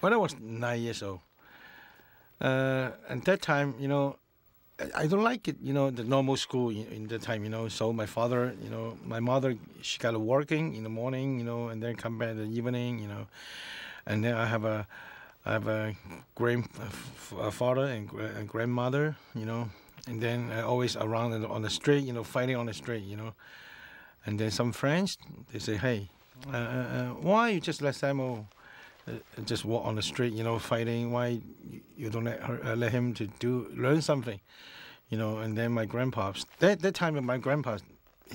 when I was nine years old. Uh, and that time, you know, I- don't like it, you know, the normal school in, that time, you know. So my father, you know, my mother, she got working in the morning, you know, and then come back in the evening, you know. And then I have a, I have a grandfather and, and grandmother, you know. And then I always around on the street, you know, fighting on the street, you know. And then some friends, they say, hey, uh, uh, uh, why you just let Samuel just walk on the street, you know, fighting? Why you, don't let her, uh, let him to do learn something, you know? And then my grandpa, that that time my grandpa,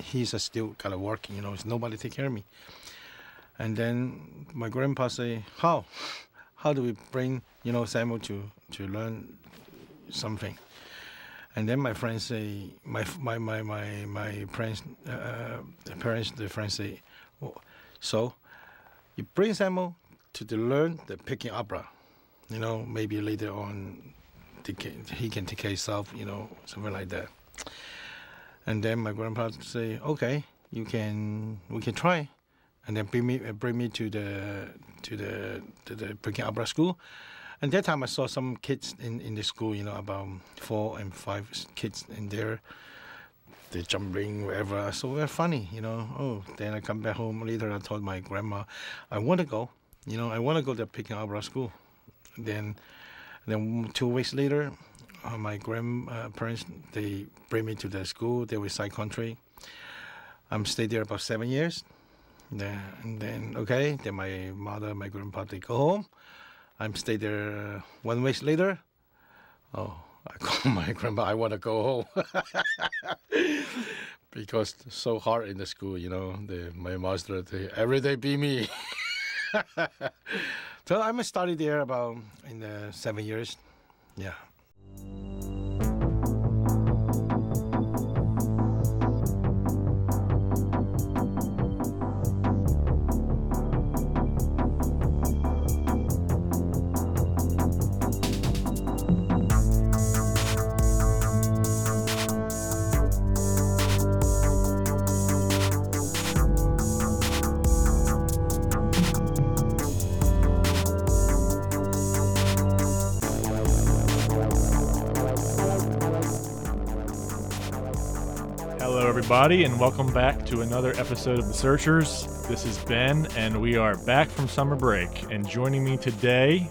he's uh, still kind of working, you know, it's nobody take care of me. And then my grandpa say, how, how do we bring you know Samuel to to learn something? And then my friends say, my my my my my friends, uh, the parents, the friends say, oh, so you bring Samuel to, learn the Peking opera, you know, maybe later on he can take care himself, you know, something like that. And then my grandpa say, okay, you can, we can try, and then bring me uh, bring me to the to the to the Peking opera school. And that time I saw some kids in, in the school, you know, about four and five kids in there. They jumping wherever. So very funny, you know. Oh, then I come back home later. I told my grandma, I want to go. You know, I want to go to Peking opera school. Then, then two weeks later, uh, my grandparents they bring me to the school. They were side country. I'm stayed there about seven years. Then, and then okay, then my mother, my grandpa, they go home. I'm stay there uh, one week later. Oh, I call my grandpa. I want to go home because so hard in the school. You know, the, my master they every day beat me. so I'm study there about in the seven years. Yeah. Everybody, and welcome back to another episode of The Searchers. This is Ben, and we are back from summer break. And joining me today,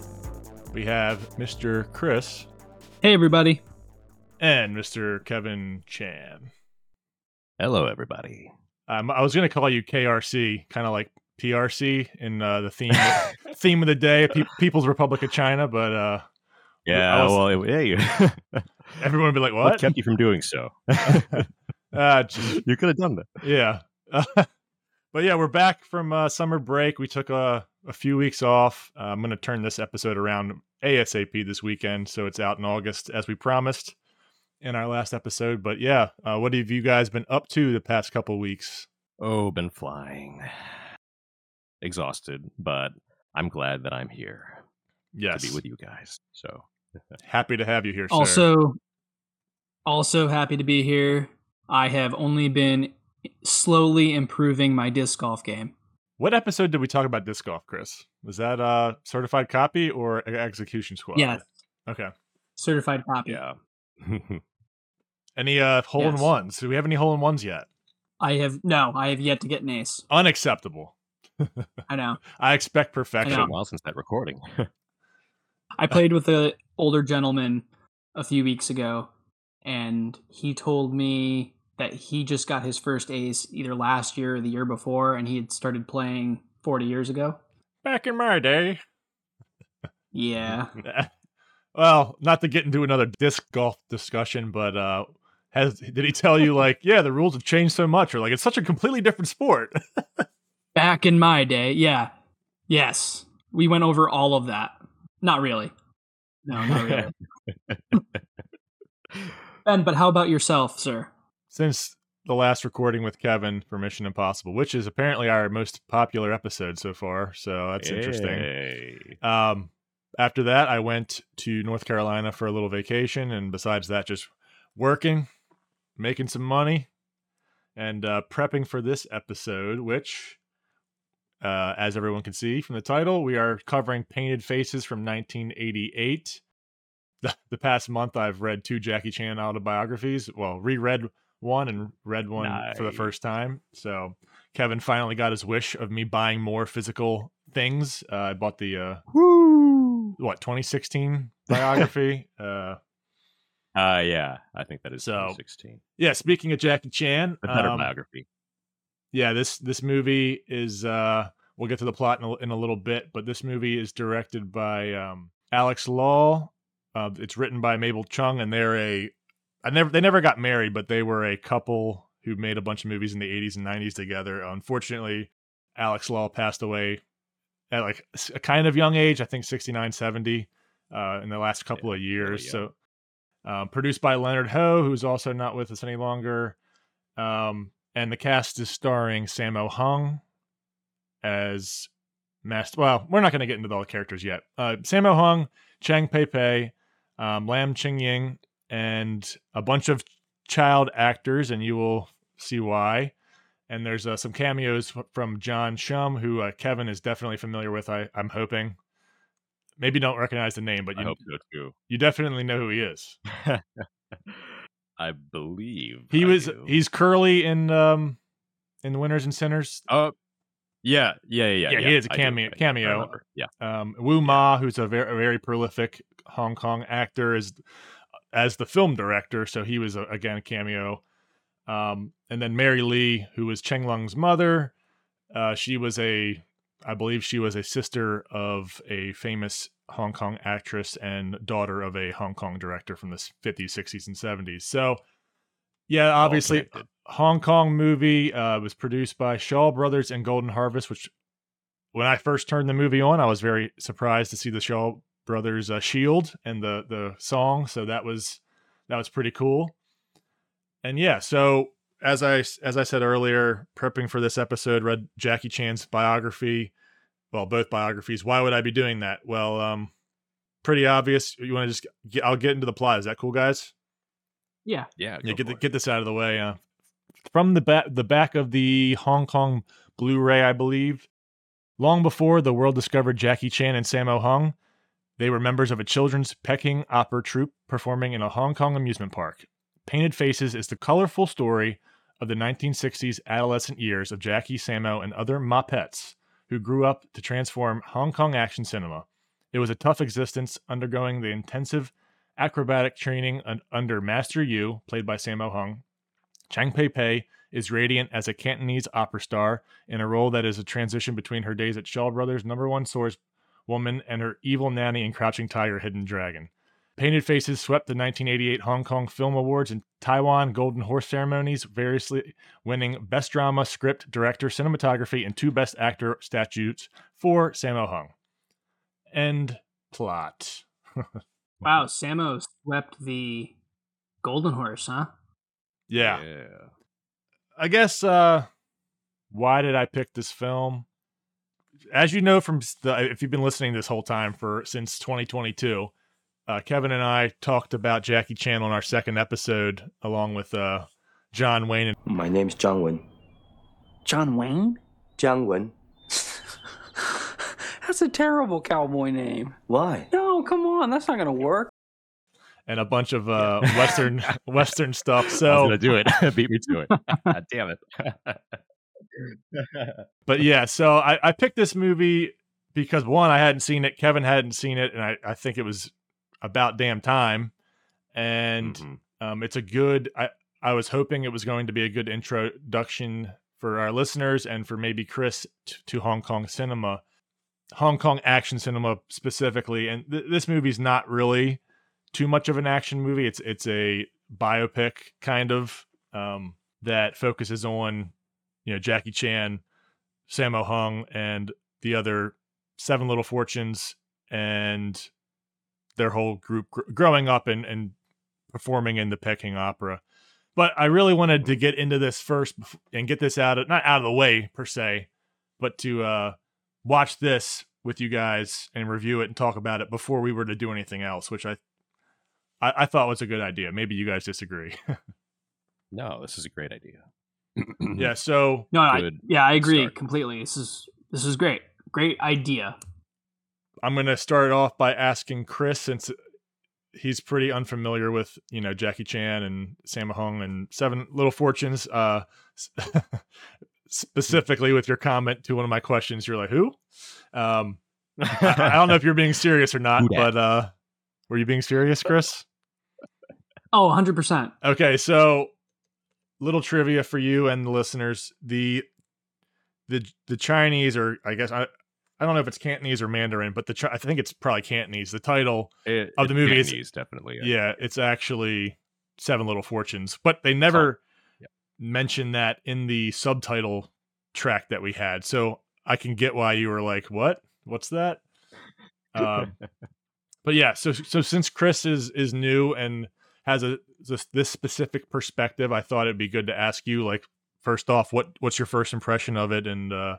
we have Mr. Chris Hey, everybody. and Mr. Kevin Chan. Hello, everybody. Um, I was going to call you KRC, kind of like PRC in uh, the theme theme of the day, Pe- People's Republic of China, but uh, Yeah, was- well, it, hey, everyone would be like, what "What?" kept you from doing so? Uh, just- you could have done that. yeah. but yeah, we're back from uh, summer break. We took a, a few weeks off. Uh, I'm going to turn this episode around ASAP this weekend, so it's out in August as we promised in our last episode. But yeah, uh, what have you guys been up to the past couple weeks? Oh, been flying. Exhausted, but I'm glad that I'm here Yes, to be with you guys. So, happy to have you here. sir. Also, also happy to be here. I have only been slowly improving my disc golf game. what episode did we talk about disc golf, Chris? Was that a certified copy or execution squad? Yeah, Okay. certified copy. yeah. Any uh, hole in ones? Do we have any hole in ones yet? I have no, I have yet to get an ace. Unacceptable. I know. I expect perfection. been a while since that recording. I played with an older gentleman a few weeks ago, and he told me that he just got his first ace either last year or the year before, and he had started playing 40 years ago. Back in my day. Yeah. well, not to get into another disc golf discussion, but uh has did he tell you like, yeah, the rules have changed so much, or like it's such a completely different sport? Back in my day, yeah. Yes. We went over all of that. Not really. No, not really. ben, but how about yourself, sir? Since the last recording with Kevin for Mission Impossible, which is apparently our most popular episode so far, so that's interesting. Um, after that, I went to North Carolina for a little vacation, and besides that, just working, making some money, and uh, prepping for this episode, which Uh, as everyone can see from the title, we are covering Painted Faces from 1988. The, the past month, I've read two Jackie Chan autobiographies. Well, reread one and read one for the first time. So Kevin finally got his wish of me buying more physical things. Uh, I bought the uh, Woo! what 2016 biography. uh, Uh, yeah, I think that is So, 2016. yeah, speaking of Jackie Chan, The better um, biography. yeah this this movie is uh we'll get to the plot in a, in a little bit but this movie is directed by um alex law uh, it's written by mabel cheung and they're a i never they never got married but they were a couple who made a bunch of movies in the 80s and 90s together unfortunately alex law passed away at like a kind of young age i think 69 70 uh in the last couple of years so um, produced by leonard ho who's also not with us any longer um, and the cast is starring Sammo Hung as master. Well, we're not going to get into all the characters yet. Uh, Sammo Hung, Chang Pei Pei, um, Lam Ching Ying, and a bunch of child actors, and you will see why. And there's uh, some cameos from John Shum, who uh, Kevin is definitely familiar with. I, I'm hoping. Maybe don't recognize the name, but you hope so too. you definitely know who he is. I believe He I was do. he's Curly in um in the Winners and Sinners. Oh, yeah, yeah, yeah, Yeah, yeah. he is a cameo- do, cameo. Yeah, um, Wu Ma, who's a very, a very prolific Hong Kong actor, is as the film director, so he was a, again a cameo. Um, and then Mary Lee, who was Cheng Lung's mother, uh, she was a, I believe she was a sister of a famous Hong Kong actress and daughter of a Hong Kong director from the 50s, 60s, and 70s. So, yeah, obviously, connected. Hong Kong movie uh, was produced by Shaw Brothers and Golden Harvest, which when I first turned the movie on, I was very surprised to see the Shaw Brothers uh, shield and the the song. So that was that was pretty cool. And yeah, so as I as I said earlier, prepping for this episode, read Jackie Chan's biography. Well, both biographies. Why would I be doing that? Well, um, pretty obvious. You want to just get? I'll get into the plot. Is that cool, guys? Yeah. yeah. yeah, get the, get this out of the way. Uh, from the back the back of the Hong Kong Blu-ray, I believe. Long before the world discovered Jackie Chan and Sammo Hung, they were members of a children's Peking opera troupe performing in a Hong Kong amusement park. Painted Faces is the colorful story of the 1960s adolescent years of Jackie, Sammo, and other Mopettes who grew up to transform Hong Kong action cinema. It was a tough existence, undergoing the intensive acrobatic training under Master Yu, played by Sammo Hung. Chang Pei Pei is radiant as a Cantonese opera star in a role that is a transition between her days at Shaw Brothers' number one source woman and her evil nanny in Crouching Tiger, Hidden Dragon. Painted Faces swept the 1988 Hong Kong Film Awards and Taiwan Golden Horse ceremonies, variously winning Best Drama, Script, Director, Cinematography, and two Best Actor statutes for Sammo Hung. End plot. Wow, Sammo swept the Golden Horse, huh? Yeah. yeah. I guess uh why did I pick this film? As you know from the if you've been listening this whole time for since 2022, uh Kevin and I talked about Jackie Chan on our second episode along with uh John Wayne and My name's Zhang Wen. John Wayne? Zhang Wen. That's a terrible cowboy name. Why? No, come on, that's not gonna work. And a bunch of uh western western stuff. I So gonna do it. Beat me to it. God damn it. but yeah, so I, I picked this movie because one, I hadn't seen it, Kevin hadn't seen it, and I, I think it was about damn time. And Mhm. Um, it's a good. I I was hoping it was going to be a good introduction for our listeners and for maybe Chris to, to Hong Kong cinema, Hong Kong action cinema specifically. And th- this movie's not really too much of an action movie. It's it's a biopic kind of um, that focuses on you know Jackie Chan, Sammo Hung, and the other Seven Little Fortunes and their whole group gr- growing up and and performing in the Peking Opera. But I really wanted to get into this first and get this out of not out of the way per se, but to uh, watch this with you guys and review it and talk about it before we were to do anything else, which I I, I thought was a good idea. Maybe you guys disagree. No, this is a great idea. yeah. So No, I, yeah, I agree start. completely. This is This is great. Great idea. I'm going to start off by asking Chris since he's pretty unfamiliar with, you know, Jackie Chan and Sammo Hung and Seven Little Fortunes. Uh, specifically with your comment to one of my questions, you're like, who? Um, I, I don't know if you're being serious or not, Who but uh, were you being serious, Chris? Oh, 100%. Okay, so little trivia for you and the listeners. The the the Chinese or I guess I I don't know if it's Cantonese or Mandarin, but the I think it's probably Cantonese. The title, It, Of the movie, it's- Vietnamese, definitely. yeah, it's actually Seven Little Fortunes, but they never yeah. mention that in the subtitle track that we had. So I can get why you were like, "What? What's that?" Um, but yeah, so so since Chris is is new and has a this, this specific perspective, I thought it'd be good to ask you, like, first off, what what's your first impression of it, and uh,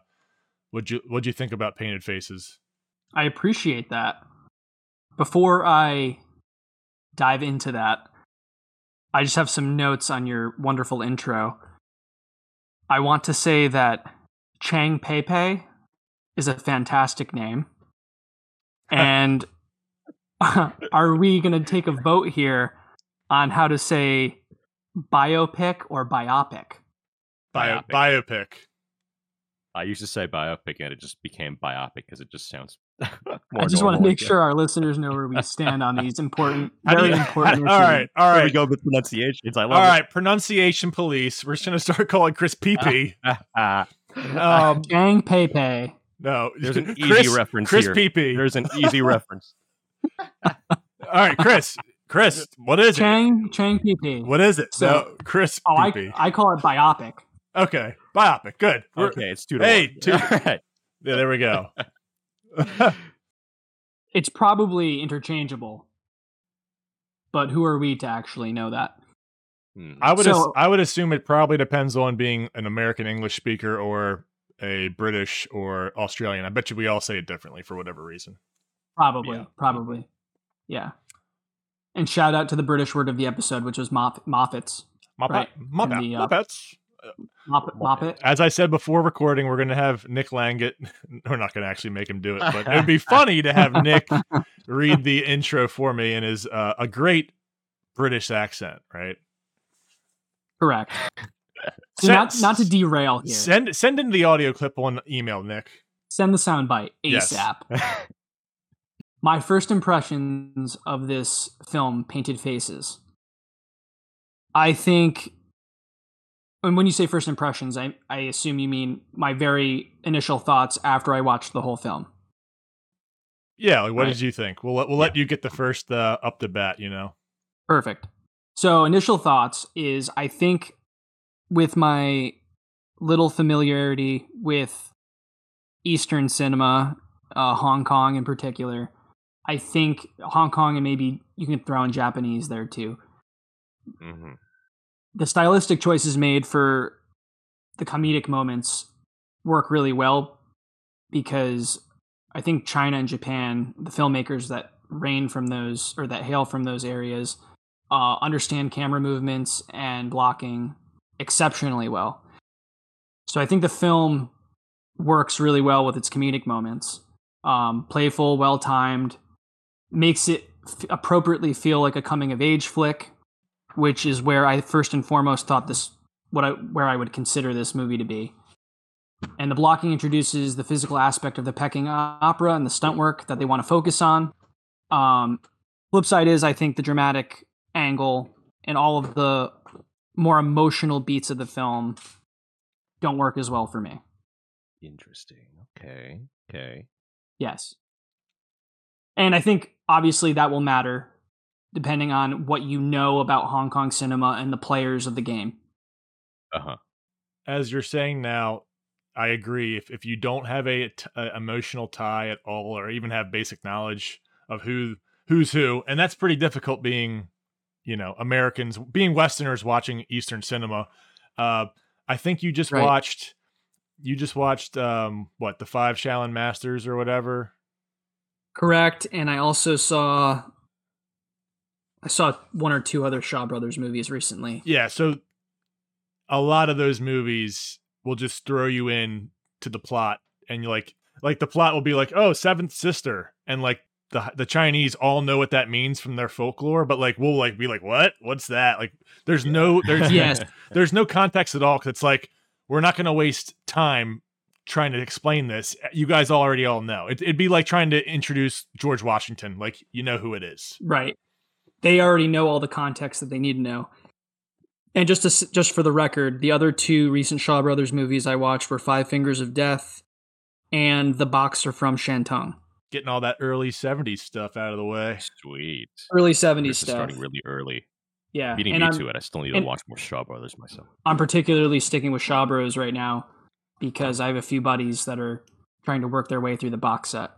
what you what'd you think about Painted Faces? I appreciate that. Before I dive into that, I just have some notes on your wonderful intro. I want to say that Chang Pei Pei is a fantastic name. And are we going to take a vote here on how to say biopic or biopic? Bio, Biopic. biopic. I used to say biopic, and it just became biopic because it just sounds. I just want to normal. make sure our listeners know where we stand on these important, How do very you- important all issues. right, all There we go with pronunciations. I love all right. Pronunciation police. We're just gonna start calling Chris PP. it. Ah, Um, Chang Pei Pei. no, There's an easy Chris, reference Chris here. PP. There's an easy reference. All right, Chris. Chris, what is it? Chang Chang PP. What is it? So- no, Chris Oh, I, PP. I call it biopic. okay, biopic. Good. We're- Okay, it's two to Hey, one. two- All right. Yeah, there we go. It's probably interchangeable, but who are we to actually know that? Hmm. I would So- as- I would assume it probably depends on being an American English speaker or a British or Australian. I bet you we all say it differently for whatever reason. Probably, Yeah. probably, yeah. And shout out to the British word of the episode, which was Moff- Moffats. Muppet, Right. In the, uh, Moppet. As I said before recording, we're going to have Nick Langett. We're not going to actually make him do it, but it would be funny to have Nick read the intro for me in his uh, a great British accent, right? Correct. So Send- not not to derail here. Send, Send in the audio clip on email, Nick. Send the sound soundbite Yes. My first impressions of this film, Painted Faces. I think, and when you say first impressions, I, I assume you mean my very initial thoughts after I watched the whole film. Yeah, like, what Right. did you think? We'll let, we'll let you get the first uh, up to bat. You know. Perfect. So, initial thoughts is I think with my little familiarity with Eastern cinema, uh, Hong Kong in particular, I think Hong Kong and maybe you can throw in Japanese there too. Mhm. the stylistic choices made for the comedic moments work really well because I think China and Japan, the filmmakers that reign from those or that hail from those areas, uh, understand camera movements and blocking exceptionally well. So I think the film works really well with its comedic moments. Um, playful, well timed, makes it f- appropriately feel like a coming of age flick which is where I first and foremost thought this what I where I would consider this movie to be. And the blocking introduces the physical aspect of the Peking opera and the stunt work that they want to focus on. Um, flip side is I think the dramatic angle and all of the more emotional beats of the film don't work as well for me. Interesting. Okay. Okay. Yes. And I think obviously that will matter depending on what you know about Hong Kong cinema and the players of the game. Uh huh. As you're saying now, I agree. If if you don't have a, t- a emotional tie at all, or even have basic knowledge of who who's who, and that's pretty difficult being, you know, Americans being Westerners watching Eastern cinema. Uh, I think you just Right. watched. You just watched um what the five Shaolin Masters or whatever. Correct. And I also saw I saw one or two other Shaw Brothers movies recently. Yeah, so a lot of those movies will just throw you in to the plot and you like like the plot will be like oh seventh sister and like the the Chinese all know what that means from their folklore, but like we'll like be like what what's that like there's no there's Yes. there's no context at all because it's like we're not going to waste time trying to explain this. Eh, you guys already all know. It, it'd be like trying to introduce George Washington, like you know who it is. Right. They already know all the context that they need to know. And just to, just for the record, the other two recent Shaw Brothers movies I watched were Five Fingers of Death and The Boxer from Shantung. Getting all that early '70s stuff out of the way. Sweet. Early 70s is stuff. starting really early. yeah. Beating and me I'm, to it. I still need to watch more Shaw Brothers myself. I'm particularly sticking with Shaw Bros right now because I have a few buddies that are trying to work their way through the box set.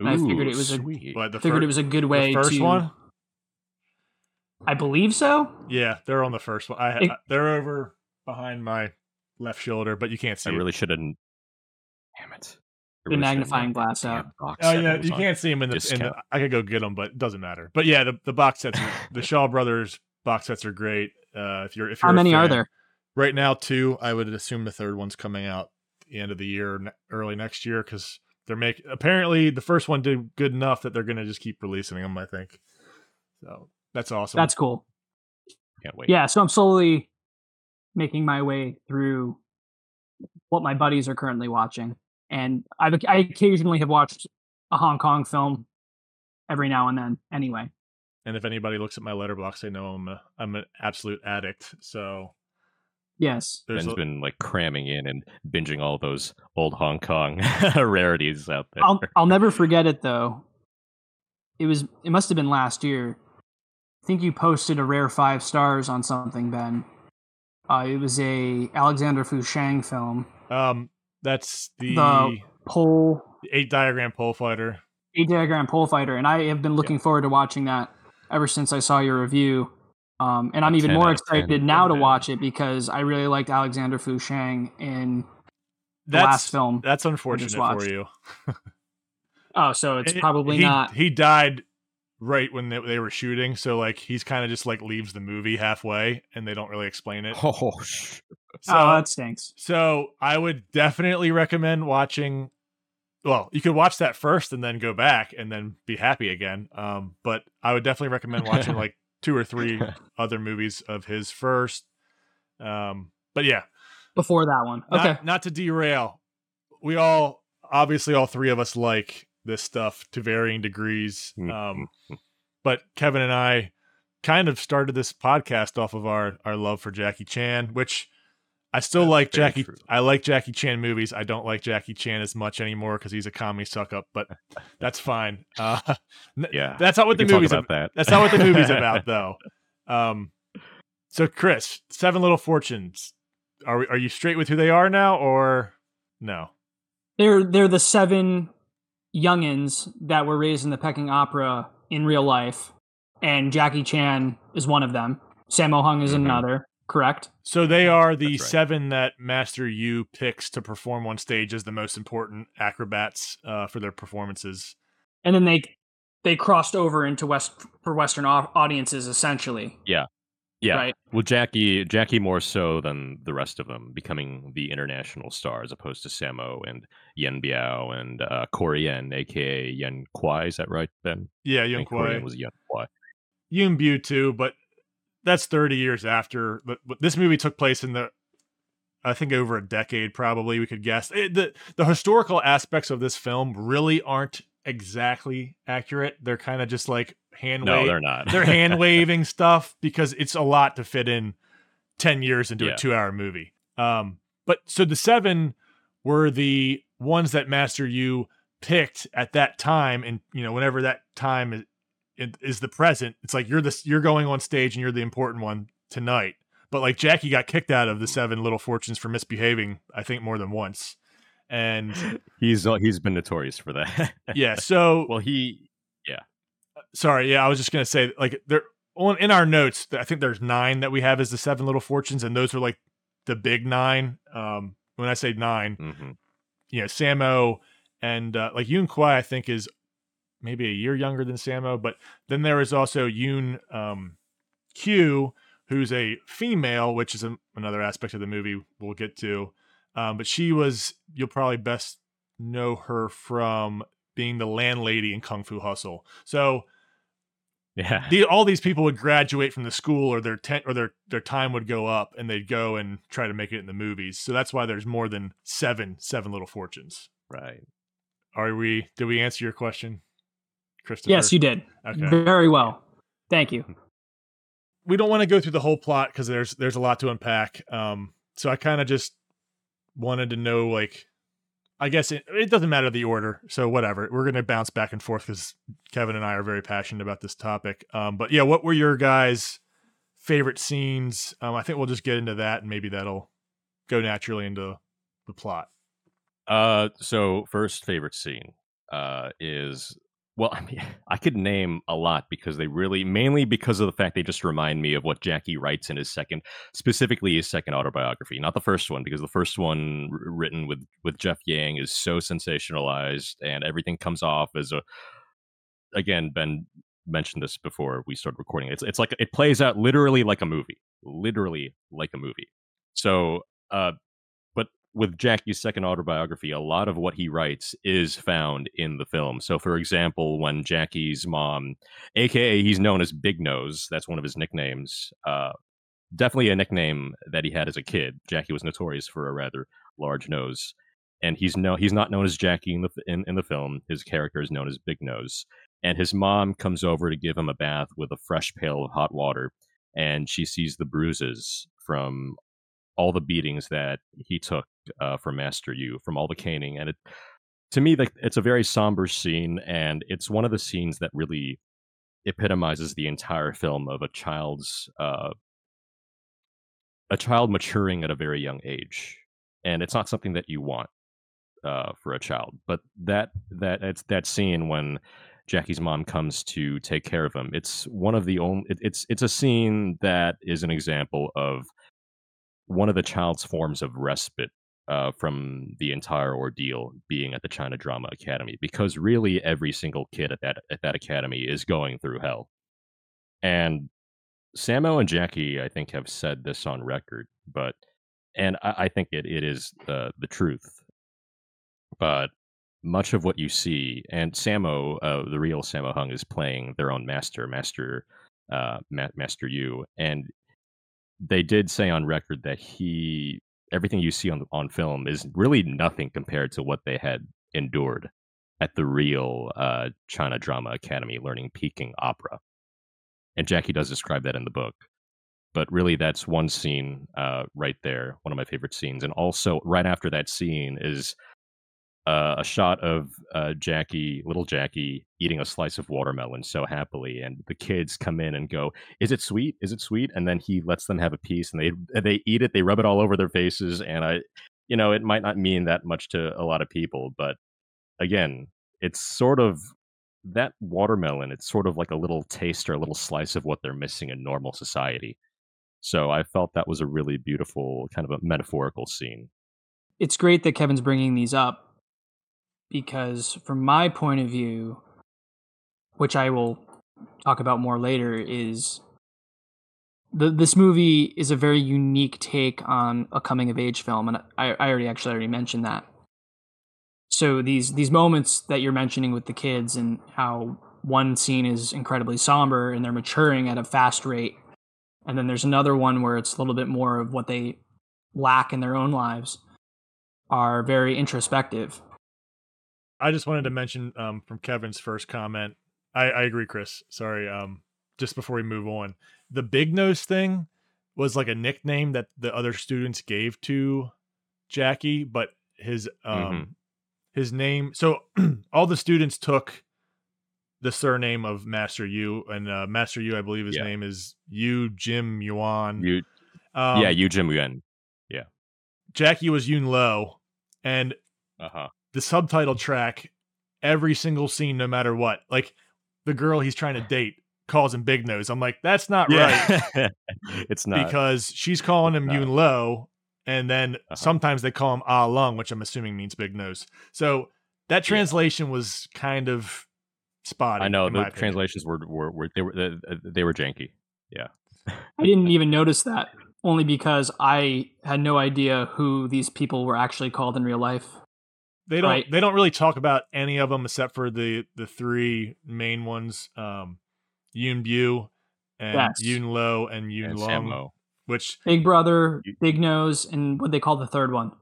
And I figured it was a- sweet. But the, Figured fir- it was a good the way first to. one, I believe so. yeah, they're on the first one. I, It- I they're over behind my left shoulder, but you can't see. I it. really should have. Damn it. I The really should've magnifying glass out. Oh yeah, you on can't see them in the, in the. I could go get them, but it doesn't matter. But yeah, the, the box sets, the Shaw Brothers box sets are great. Uh, if you're if you're How a many are there? Right now? Two. I would assume the third one's coming out the end of the year, early next year, because they're making. Apparently, the first one did good enough that they're going to just keep releasing them. I think. So that's awesome. That's cool. Can't wait. Yeah, so I'm slowly making my way through what my buddies are currently watching, and I've I occasionally have watched a Hong Kong film every now and then. Anyway, and if anybody looks at my Letterboxd, they know I'm a, I'm an absolute addict. So yes, there's Ben's a, been like cramming in and binging all those old Hong Kong rarities out there. I'll I'll never forget it though. It was it must have been last year. I think you posted a rare five stars on something, Ben. Uh, it was a Alexander Fu Sheng film, um that's the, The- pole the eight diagram pole fighter. eight diagram pole fighter, and I have been looking forward to watching that ever since I saw your review. Um, and I'm even more out of 10 excited now to watch it because I really liked Alexander Fu Fushang in the That's last film. that's unfortunate for you. Oh, so it's It- probably he, not. He died right when they, they were shooting, so like he's kind of just like leaves the movie halfway, and they don't really explain it. oh, sh- So, oh, that stinks. so I would definitely recommend watching. Well, you could watch that first and then go back and then be happy again. Um, but I would definitely recommend watching like two or three other movies of his first. Um, but yeah, Before that one, okay. not to derail. We all obviously all three of us like this stuff to varying degrees. Mhm. Um, but Kevin and I kind of started this podcast off of our our love for Jackie Chan, which I still That's like Jackie. true. I like Jackie Chan movies. I don't like Jackie Chan as much anymore because he's a comedy suck up. But that's fine. Uh, yeah. that's not what the movie's about about. that. That's not what the movie's about, though. Um, so Chris, Seven Little Fortunes. Are we, are you straight with who they are now, or no? They're they're the seven youngins that were raised in the Peking Opera in real life, and Jackie Chan is one of them. Sammo Hung is Mhm. another. Correct. So they are the right. seven that Master Yu picks to perform on stage as the most important acrobats uh, for their performances. And then they they crossed over into West for Western audiences essentially. Yeah. Yeah. Right. Well, Jackie, Jackie more so than the rest of them, becoming the international star as opposed to Sammo and Yuen Biao and uh, Corey Yuen, aka Yuen Kwai. Is that right, Ben? Yeah, I Yun think Corey Kwai. Yen was Yuen Kwai. Yun Bu too, but that's 30 years after. But, but this movie took place in the, I think over a decade, probably we could guess. It, the the historical aspects of this film really aren't exactly accurate. They're kind of just like hand No, wave- they're not. they're hand waving stuff because it's a lot to fit in 10 years into Yeah. a two hour movie. Um, but so the seven were the ones that Master you picked at that time. And, you know, whenever that time is, it- is the present, it's like you're the, you're going on stage and you're the important one tonight. But like Jackie got kicked out of the seven little fortunes for misbehaving, I think more than once. And he's uh, he's been notorious for that. yeah, so well, he yeah. sorry yeah i was just gonna say like there on in our notes i think there's nine that we have as the seven little fortunes and those are like the big nine um when i say nine mm-hmm. you know sammo and uh, like yoon kwai i think is maybe a year younger than sammo but then there is also yoon um q who's a female which is a, another aspect of the movie we'll get to um but she was you'll probably best know her from being the landlady in Kung Fu Hustle. So Yeah. the, all these people would graduate from the school or their ten, or their their time would go up and they'd go and try to make it in the movies. So that's why there's more than seven seven little fortunes. Right. Are we did we answer your question? Christopher? Yes, you did. Okay. Very well. Thank you. we don't want to go through the whole plot because there's there's a lot to unpack. Um, so I kind of just wanted to know, like, I guess it, it doesn't matter the order. So whatever, we're gonna bounce back and forth because Kevin and I are very passionate about this topic. Um, but yeah, what were your guys' favorite scenes? Um, I think we'll just get into that, and maybe that'll go naturally into the plot. Uh, so first favorite scene uh, is well, I mean, I could name a lot because they really, mainly because of the fact they just remind me of what Jackie writes in his second, specifically his second autobiography, not the first one, because the first one wr- written with with Jeff Yang is so sensationalized and everything comes off as a, again, Ben mentioned this before we started recording. It's it's like it plays out literally like a movie, literally like a movie. So, uh, with Jackie's second autobiography, a lot of what he writes is found in the film. So, for example, when Jackie's mom, aka he's known as Big Nose, that's one of his nicknames. Uh, definitely a nickname that he had as a kid. Jackie was notorious for a rather large nose, and he's no he's not known as Jackie in the in, in the film. His character is known as Big Nose, and his mom comes over to give him a bath with a fresh pail of hot water, and she sees the bruises from all the beatings that he took uh, from Master Yu, from all the caning, and it to me like it's a very somber scene, and it's one of the scenes that really epitomizes the entire film of a child's uh, a child maturing at a very young age, and it's not something that you want uh, for a child. But that that it's that scene when Jackie's mom comes to take care of him. It's one of the only. It, it's it's a scene that is an example of one of the child's forms of respite uh, from the entire ordeal being at the China Drama Academy, because really every single kid at that at that academy is going through hell, and Sammo and Jackie, I think, have said this on record, but and I, I think it, it is uh, the truth. But much of what you see, and Sammo, uh, the real Sammo Hung, is playing their own master, Master uh, Ma- Master Yu, and they did say on record that he everything you see on on film is really nothing compared to what they had endured at the real uh, China Drama Academy, learning Peking opera and Jackie does describe that in the book. But really, that's one scene uh, right there, one of my favorite scenes. And also, right after that scene is uh, a shot of uh, Jackie, little Jackie, eating a slice of watermelon so happily, and the kids come in and go, "Is it sweet? Is it sweet?" And then he lets them have a piece, and they they eat it. They rub it all over their faces, and I, you know, it might not mean that much to a lot of people, but again, it's sort of that watermelon, it's sort of like a little taste or a little slice of what they're missing in normal society. So I felt that was a really beautiful, kind of a metaphorical scene. It's great that Kevin's bringing these up because, from my point of view, which I will talk about more later, is the, this movie is a very unique take on a coming of age film, and I, I already actually already mentioned that. So these these moments that you're mentioning with the kids and how one scene is incredibly somber and they're maturing at a fast rate, and then there's another one where it's a little bit more of what they lack in their own lives, are very introspective. I just wanted to mention um, from Kevin's first comment. I, I agree, Chris. Sorry. Um, just before we move on, the big nose thing was like a nickname that the other students gave to Jackie, but his um Mhm. his name. So all the students took the surname of Master Yu, and uh, Master Yu, I believe his Yeah. name is Yu Jim Yuan. You, um, yeah, Yu Jim Yuan. Yeah. Jackie was Yun Lo, and Uh huh. The subtitle track every single scene, no matter what. Like the girl he's trying to date calls him Big Nose. I'm like, that's not right it's not. because she's calling him No. Yun Lo, and then Uh-huh. sometimes they call him Ah Lung, which I'm assuming means Big Nose. So that translation was kind of spotty. I know the translations were, were, were they were they, they were janky. Yeah, I didn't even notice that, only because I had no idea who these people were actually called in real life. They don't Right. they don't really talk about any of them except for the the three main ones um Yoon Bu and Yes. Yoon Lo and Yoon and Long Sammo. which Big Brother, Big Nose, and what they call the third one.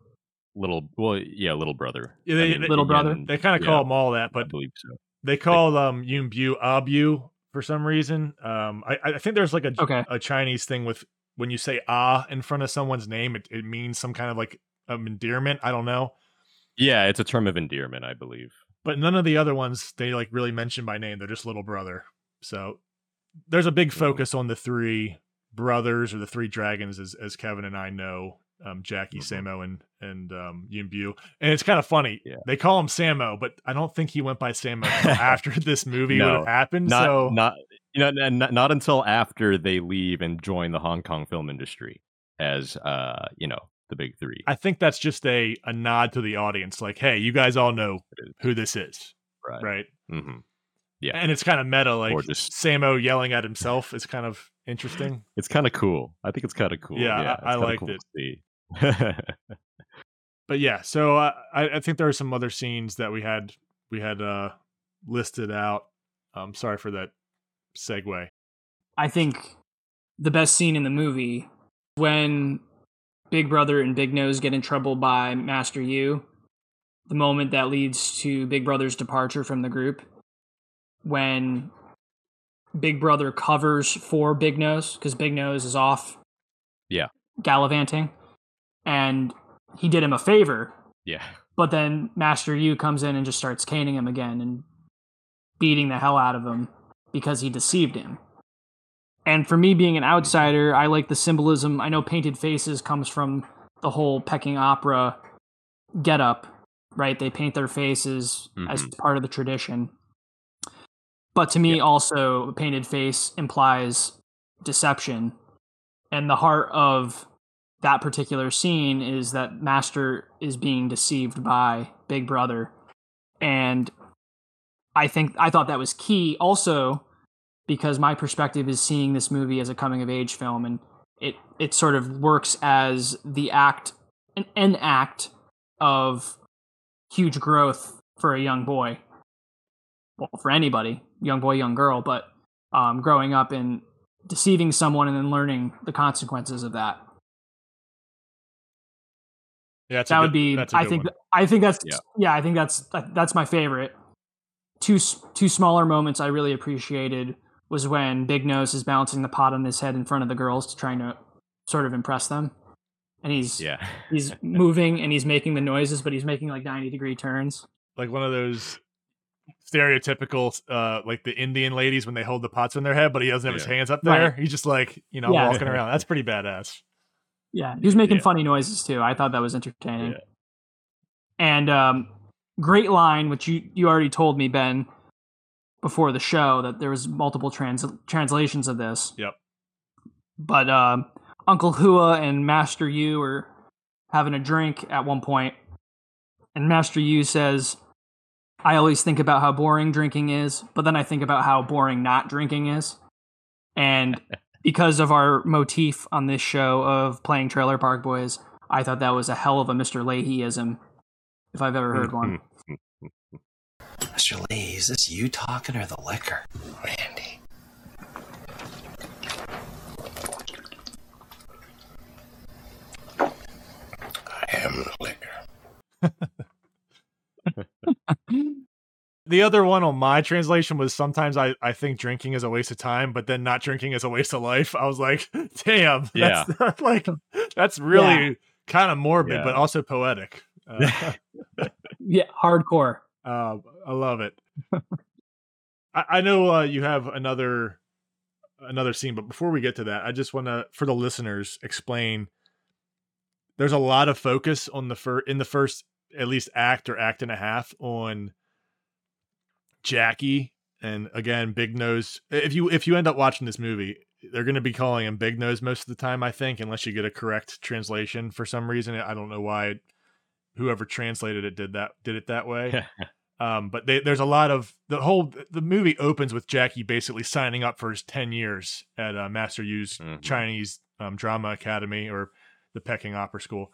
Little, well, yeah, little brother. Yeah, they- they- Little brother? they kind of yeah, call them all that I but believe so. they call um Yoon Bu Abu for some reason um I I think there's like a Okay. a Chinese thing with when you say ah in front of someone's name it, it means some kind of like um, endearment I don't know Yeah, it's a term of endearment, I believe. but none of the other ones they like really mention by name. They're just little brother. So there's a big Mhm. focus on the three brothers or the three dragons, as as Kevin and I know, um, Jackie, Mhm. Sammo, and and um, Yun Bu. And it's kind of funny. Yeah. They call him Sammo, but I don't think he went by Sammo after this movie would No, have happened. Not, so not, you know, not, not until after they leave and join the Hong Kong film industry as, uh, you know, the big three. I think that's just a a nod to the audience, like, hey, you guys all know who this is, right. right? Mm-hmm. Yeah. And it's kind of meta, like Or just- Sammo yelling at himself is kind of interesting. It's kind of cool. I think it's kind of cool. Yeah, Yeah, I- it's I liked cool it. but yeah, so uh, I, I think there are some other scenes that we had we had uh, listed out. Um, sorry for that segue. I think the best scene in the movie when Big Brother and Big Nose get in trouble by Master Yu, the moment that leads to Big Brother's departure from the group, when Big Brother covers for Big Nose because Big Nose is off, Yeah. gallivanting, and he did him a favor, yeah. but then Master Yu comes in and just starts caning him again and beating the hell out of him because he deceived him. And for me being an outsider, I like the symbolism. I know painted faces comes from the whole Peking opera getup, right? They paint their faces as mm-hmm. part of the tradition. But to me, Yeah. also, a painted face implies deception. And the heart of that particular scene is that Master is being deceived by Big Brother. And I think I thought that was key also because my perspective is seeing this movie as a coming of age film and it it sort of works as the act an, an act of huge growth for a young boy well for anybody young boy young girl but um, growing up and deceiving someone and then learning the consequences of that Yeah, that's a that good- would be that's a i good think one. i think that's Yeah. yeah. i think that's that's my favorite two two smaller moments i really appreciated was when big nose is balancing the pot on his head in front of the girls to trying to sort of impress them and he's Yeah. he's moving and he's making the noises but he's making like 90 degree turns like one of those stereotypical uh like the Indian ladies when they hold the pots in their head, but he doesn't have his hands up there. Right. He's just like, you know, Yeah. walking around. That's pretty badass. yeah he was making Yeah. funny noises too i thought that was entertaining Yeah. and um great line which you you already told me ben before the show that there was multiple trans- translations of this. Yep. but um uncle hua and master yu are having a drink at one point and master yu says i always think about how boring drinking is but then i think about how boring not drinking is. And because of our motif on this show of playing trailer park boys i thought that was a hell of a mr laheyism if i've ever heard one Mr. Lee, is this you talking or the liquor? Randy. I am the liquor. The other one on my translation was sometimes I, I think drinking is a waste of time, but then not drinking is a waste of life. I was like, damn, that's like that's really kind of morbid, Yeah. but also poetic. Uh, yeah hardcore Uh, I love it. I, I know uh, you have another another scene, but before we get to that, I just want to, for the listeners, explain. There's a lot of focus on the fir- in the first at least act or act and a half on Jackie, and again, Big Nose. If you if you end up watching this movie, they're going to be calling him Big Nose most of the time, I think, unless you get a correct translation for some reason. I don't know why whoever translated it did that did it that way. Um, but they, there's a lot of the whole the movie opens with Jackie basically signing up for his ten years at uh, Master Yu's Mhm. Chinese um, Drama Academy or the Peking Opera School,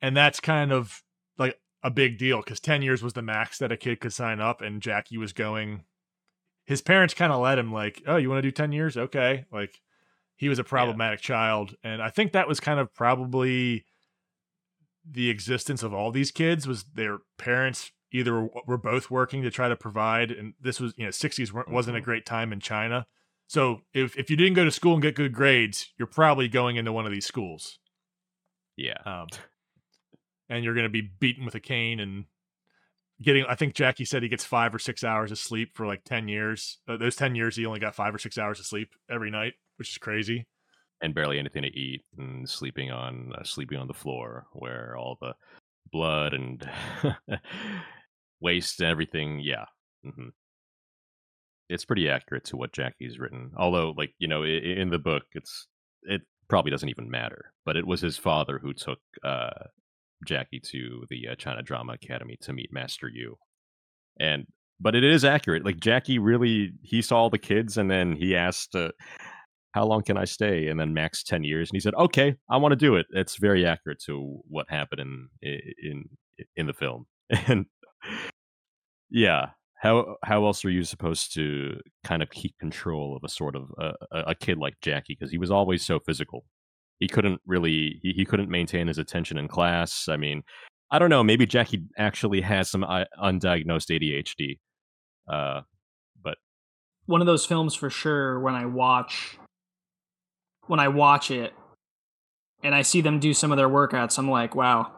and that's kind of like a big deal because 10 years was the max that a kid could sign up and Jackie was going his parents kind of let him like, "Oh, you want to do 10 years? Okay." Like he was a problematic child and I think that was kind of probably the existence of all these kids was their parents either were both working to try to provide and this was, you know, 60s wasn't a Mhm. great time in China. So if if you didn't go to school and get good grades, you're probably going into one of these schools. Yeah. Um, and you're going to be beaten with a cane and getting. I think Jackie said he gets five or six hours of sleep for like ten years. Uh, those ten years, he only got five or six hours of sleep every night, which is crazy. and barely anything to eat and sleeping on uh, sleeping on the floor where all the blood and waste and everything yeah hmm it's pretty accurate to what jackie's written although like you know in the book it's it probably doesn't even matter but it was his father who took uh jackie to the uh, china drama academy to meet master yu and but it is accurate like jackie really he saw the kids and then he asked uh, how long can I stay? And then max 10 years. And he said, okay, I want to do it. It's very accurate to what happened in, in, in the film. And yeah, how, how else are you supposed to kind of keep control of a sort of uh, a, kid like Jackie? Cause he was always so physical. He couldn't really, he, he couldn't maintain his attention in class. I mean, I don't know. Maybe Jackie actually has some uh, undiagnosed ADHD. Uh, One of those films for sure when I watch when I watch it and I see them do some of their workouts, I'm like, wow.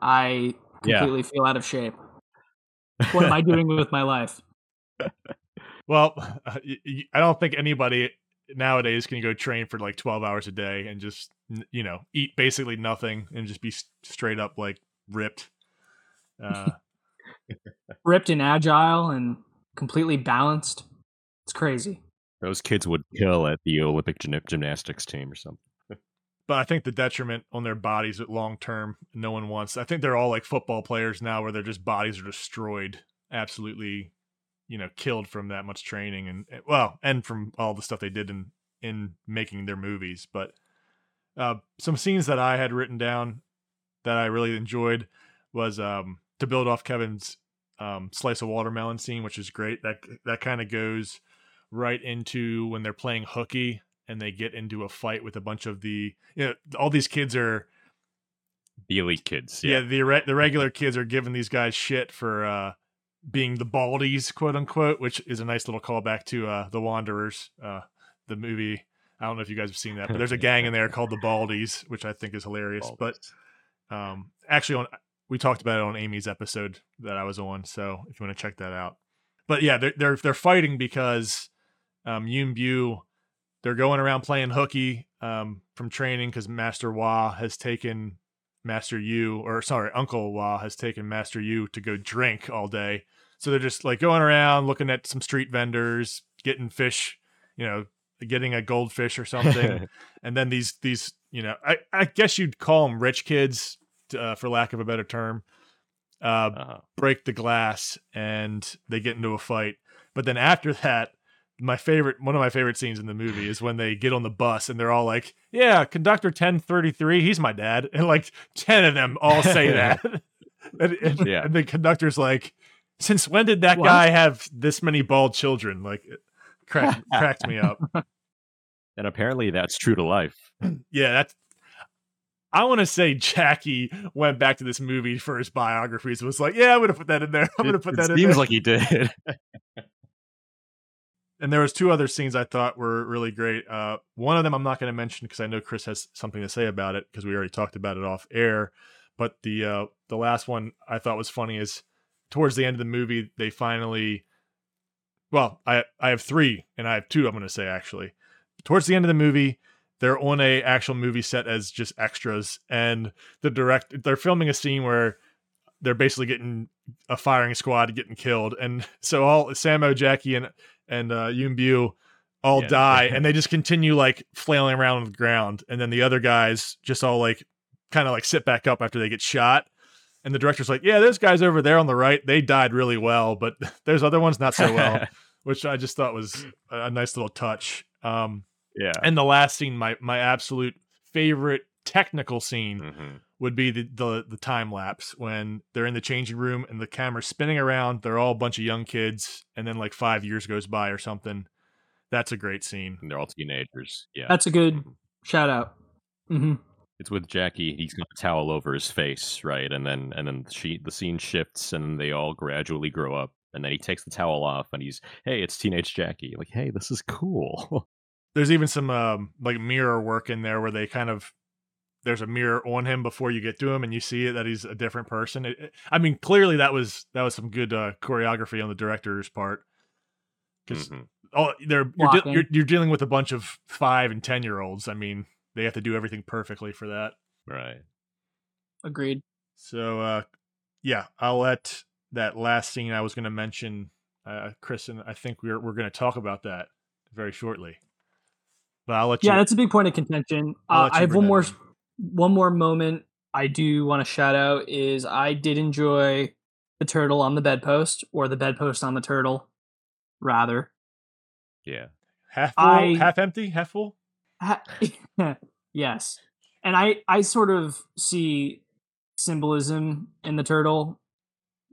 I Yeah. completely feel out of shape. What am I doing with my life? Well, I don't think anybody nowadays can go train for like 12 hours a day and just you know eat basically nothing and just be straight up like ripped. Uh, Ripped and agile and completely balanced. It's crazy. those kids would kill at the Olympic gymnastics team or something. But I think the detriment on their bodies at long term, no one wants. I think they're all like football players now, where their just bodies are destroyed, absolutely, you know, killed from that much training and eh, well, and from all the stuff they did in in making their movies. But uh, some scenes that I had written down that I really enjoyed was um, to build off Kevin's um, slice of watermelon scene, which is great. That that kind of goes right into when they're playing hooky and they get into a fight with a bunch of the you know all these kids are The elite kids. yeah, Yeah. the re- the regular kids are giving these guys shit for uh being the baldies quote unquote which is a nice little callback to uh the wanderers uh the movie i don't know if you guys have seen that but there's a gang in there called the baldies which i think is hilarious but um actually on we talked about it on amy's episode that i was on so if you want to check that out but yeah they're they're, they're fighting because um Yuen Biao they're going around playing hooky um from training because master Wah has taken master Yu or sorry uncle Wah has taken master Yu to go drink all day. So they're just like going around looking at some street vendors getting fish you know getting a goldfish or something. And then these these you know i i guess you'd call them rich kids uh, for lack of a better term uh uh-huh. break the glass and they get into a fight. But then after that my favorite one of my favorite scenes in the movie is when they get on the bus and they're all like yeah conductor 1033 he's my dad and like 10 of them all say that and, and- Yeah. and the conductor's like since when did that What? guy have this many bald children like it cracked, cracked me up And apparently that's true to life. yeah that's I want to say Jackie went back to this movie for his biographies. Was like, yeah, I'm gonna put that in there. I'm gonna put it that in there. seems like he did. and there was two other scenes I thought were really great. Uh, one of them I'm not going to mention because I know Chris has something to say about it because we already talked about it off air. But the uh, the last one I thought was funny is towards the end of the movie they finally. Well, I I have three and I have two. I'm going to say actually, towards the end of the movie, they're on a actual movie set as just extras, and the direct they're filming a scene where they're basically getting a firing squad getting killed, and so all Sammo, Jackie, and and uh, Yuen Biao all Yeah. die, and they just continue like flailing around on the ground, and then the other guys just all like kind of like sit back up after they get shot. And the director's like, "Yeah, those guys over there on the right, they died really well, but there's other ones not so well," which I just thought was a a nice little touch. Um, yeah. and the last scene, my my absolute favorite technical scene hmm would be the, the the time lapse when they're in the changing room and the camera's spinning around. They're all a bunch of young kids, and then like five years goes by or something. That's a great scene. And they're all teenagers. Yeah. That's a good shout out. hmm it's with Jackie. He's got a towel over his face, right? And then and then she the scene shifts and they all gradually grow up. And then he takes the towel off and he's, hey, it's teenage Jackie. Like, hey, this is cool. There's even some um, like mirror work in there where they kind of there's a mirror on him before you get to him and you see it that he's a different person. It, it- I mean, clearly that was that was some good uh, choreography on the director's part because Mhm. oh, they're you're, de- you're you're dealing with a bunch of five and ten year olds. I mean, they have to do everything perfectly for that. Right. Agreed. So uh yeah, I'll let that last scene I was going to mention uh Chris and I think we're we're going to talk about that very shortly. But I'll let you Yeah, that's a big point of contention. I'll Uh, I have one more in. One more moment I do want to shout out is I did enjoy the turtle on the bedpost or the bedpost on the turtle, rather. Yeah. half full, I- half empty, half full. Ha- yes, and I I sort of see symbolism in the turtle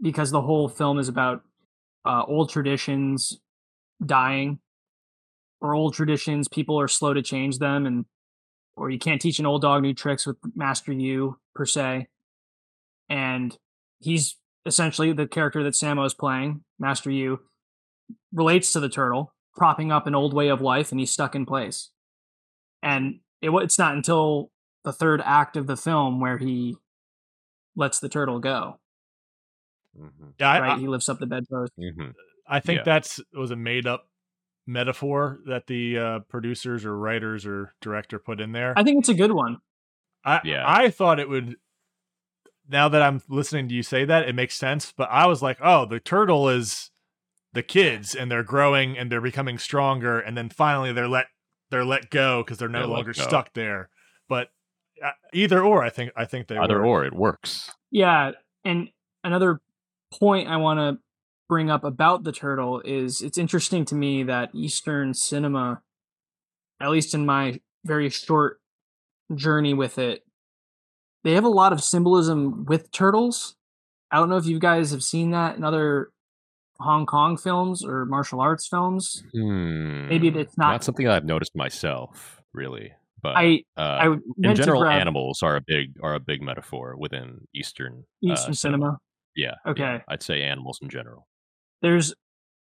because the whole film is about uh, old traditions dying or old traditions people are slow to change them and or you can't teach an old dog new tricks with master Yu per se. And he's essentially the character that sammo is playing master Yu relates to the turtle propping up an old way of life and he's stuck in place. And it, it's not until the third act of the film where he lets the turtle go. Hmm Yeah, I, right? I, he lifts up the bedpost. Hmm I think Yeah. that's was a made up metaphor that the uh, producers or writers or director put in there. i think it's a good one I Yeah. I thought it would. Now that I'm listening to you say that, it makes sense. But I was like, oh, the turtle is the kids, and they're growing and they're becoming stronger, and then finally they're let they're let go because they're no They're longer stuck there. But uh, either or, I think I think they Either work. or, it works. Yeah, and another point I want to bring up about the turtle is it's interesting to me that Eastern cinema, at least in my very short journey with it, they have a lot of symbolism with turtles. I don't know if you guys have seen that in other Hong Kong films or martial arts films. Hmm. Maybe it's not. not something I've noticed myself, really. But I uh, I in general, grab animals are a big are a big metaphor within Eastern uh, Eastern cinema. Yeah. yeah, Okay. I'd say animals in general. There's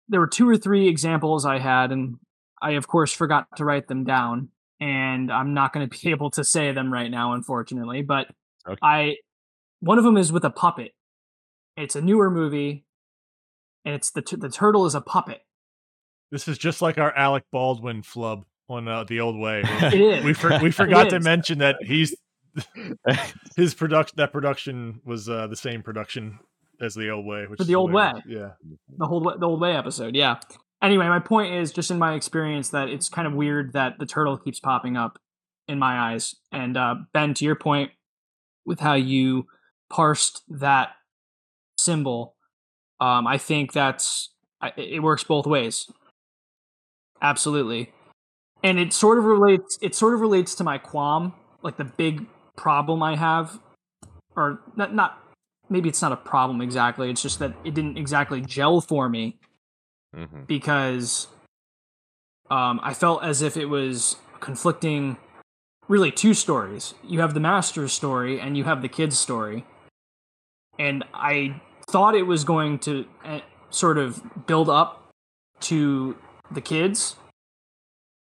there were two or three examples I had, and I of course forgot to write them down, and I'm not going to be able to say them right now, unfortunately. But Okay. I one of them is with a puppet. It's a newer movie, and it's the t- the turtle is a puppet. This is just like our Alec Baldwin flub on uh, the old way. It is. we for, we forgot to mention that he's his production that production was uh, the same production as the old way, which For the Old. Way. Yeah. the whole the old way episode yeah anyway my point is just in my experience that it's kind of weird that the turtle keeps popping up in my eyes and uh, ben to your point with how you parsed that symbol um, i think that's it works both ways absolutely and it sort of relates it sort of relates to my qualm like the big problem i have or not, not maybe it's not a problem exactly. It's just that it didn't exactly gel for me hmm because um, I felt as if it was conflicting, really two stories. You have the master's story and you have the kid's story, and I thought it was going to uh, sort of build up to the kids.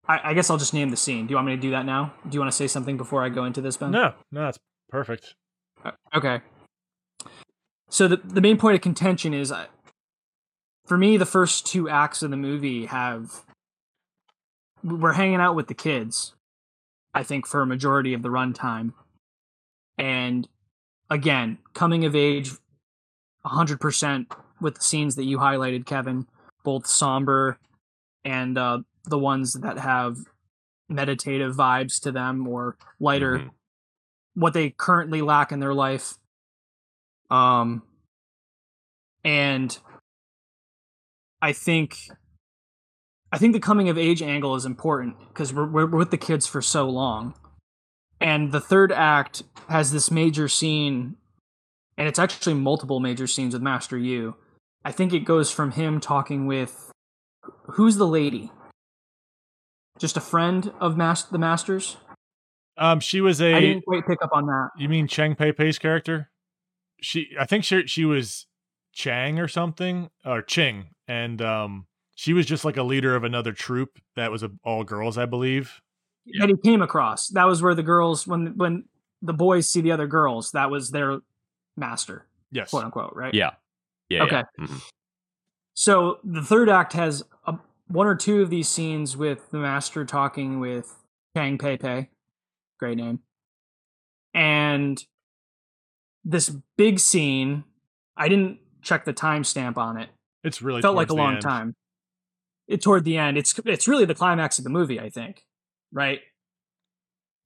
I, I guess I'll just name the scene. Do you want me to do that now? Do you want to say something before I go into this, Ben? No, no, that's perfect. Uh, Okay. So the the main point of contention is, for me, the first two acts of the movie have we're hanging out with the kids. I think for a majority of the runtime, and again, coming of age, hundred percent with the scenes that you highlighted, Kevin, both somber and uh, the ones that have meditative vibes to them or lighter Mhm. what they currently lack in their life. Um, and I think, I think the coming of age angle is important because we're, we're with the kids for so long, And the third act has this major scene, and it's actually multiple major scenes with Master Yu. I think it goes from him talking with who's the lady? Just a friend of mas- the Masters? Um, she was I a. didn't quite pick up on that. You mean Cheng Pei Pei's character? She, I think she she was Chang or something or Ching, and um, she was just like a leader of another troop that was a, all girls, I believe. that he came across. That was where the girls, when when the boys see the other girls, that was their master, Yes. quote unquote, right? Yeah. Yeah. Okay. yeah. Mhm. So the third act has a, one or two of these scenes with the master talking with Chang Pei Pei, great name, and this big scene. I didn't check the timestamp on it. It's really felt like a long end. time. It toward the end. It's it's really the climax of the movie, I think. Right?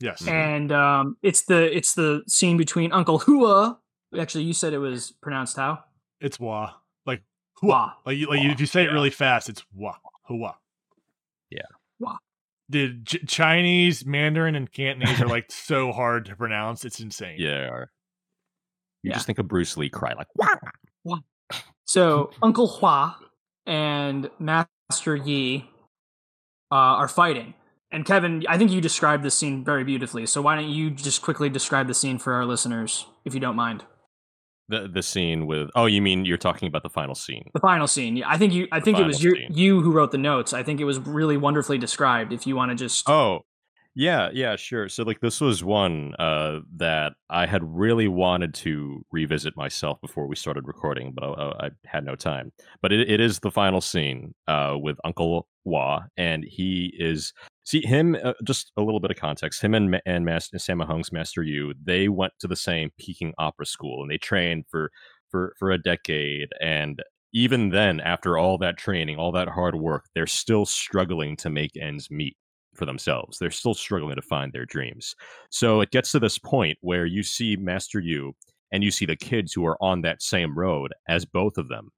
Yes. and um, it's the it's the scene between Uncle Hua. Actually, you said it was pronounced how? It's Wah. Like Hua. Hua. Like, you, like you- if you say it really fast, it's Wah. Hua. Yeah. Wah. The Ch- Chinese, Mandarin, and Cantonese are like so hard to pronounce. It's insane. Yeah. You Yeah. just think of Bruce Lee cry like, "Wah!" So Uncle Hua and Master Yi uh, are fighting. And Kevin, I think you described this scene very beautifully. So why don't you just quickly describe the scene for our listeners, if you don't mind? the the scene with. Oh, you mean you're talking about the final scene? The final scene. Yeah, I think you. I think it was final you, scene. you who wrote the notes. I think it was really wonderfully described. If you want to just. Oh, yeah, yeah, sure. So like this was one uh that I had really wanted to revisit myself before we started recording, but I, I had no time. But it, it is the final scene uh with Uncle Wah, and he is see him. Uh, just a little bit of context: him and and Master Sammo Hung's Master Yu, they went to the same Peking Opera School, and they trained for for for a decade, and even then, after all that training, all that hard work, they're still struggling to make ends meet for themselves. They're still struggling to find their dreams. So it gets to this point where you see Master Yu and you see the kids who are on that same road as both of them,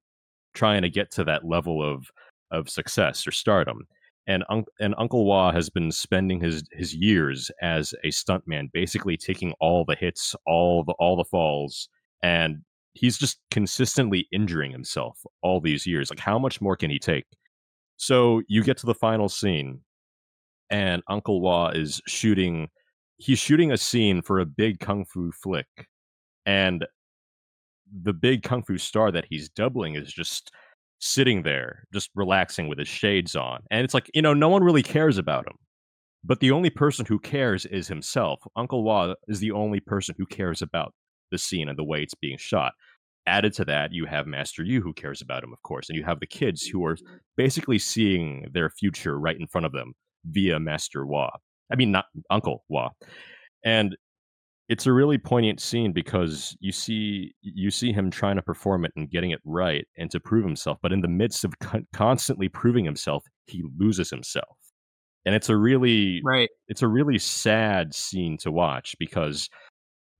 trying to get to that level of of success or stardom. And, un- and Uncle Wah has been spending his his years as a stuntman, basically taking all the hits, all the all the falls, and he's just consistently injuring himself all these years. Like, how much more can he take? So you get to the final scene, and Uncle Wah is shooting. He's shooting a scene for a big kung fu flick, and the big kung fu star that he's doubling is just sitting there, just relaxing with his shades on. And it's like, you know, no one really cares about him. But the only person who cares is himself. Uncle wa is the only person who cares about the scene and the way it's being shot. Added to that, you have Master Yu who cares about him, of course, and you have the kids who are basically seeing their future right in front of them via Master Wah. I mean, not Uncle Wah. And it's a really poignant scene because you see you see him trying to perform it and getting it right and to prove himself but in the midst of con- constantly proving himself he loses himself and it's a really Right. it's a really sad scene to watch because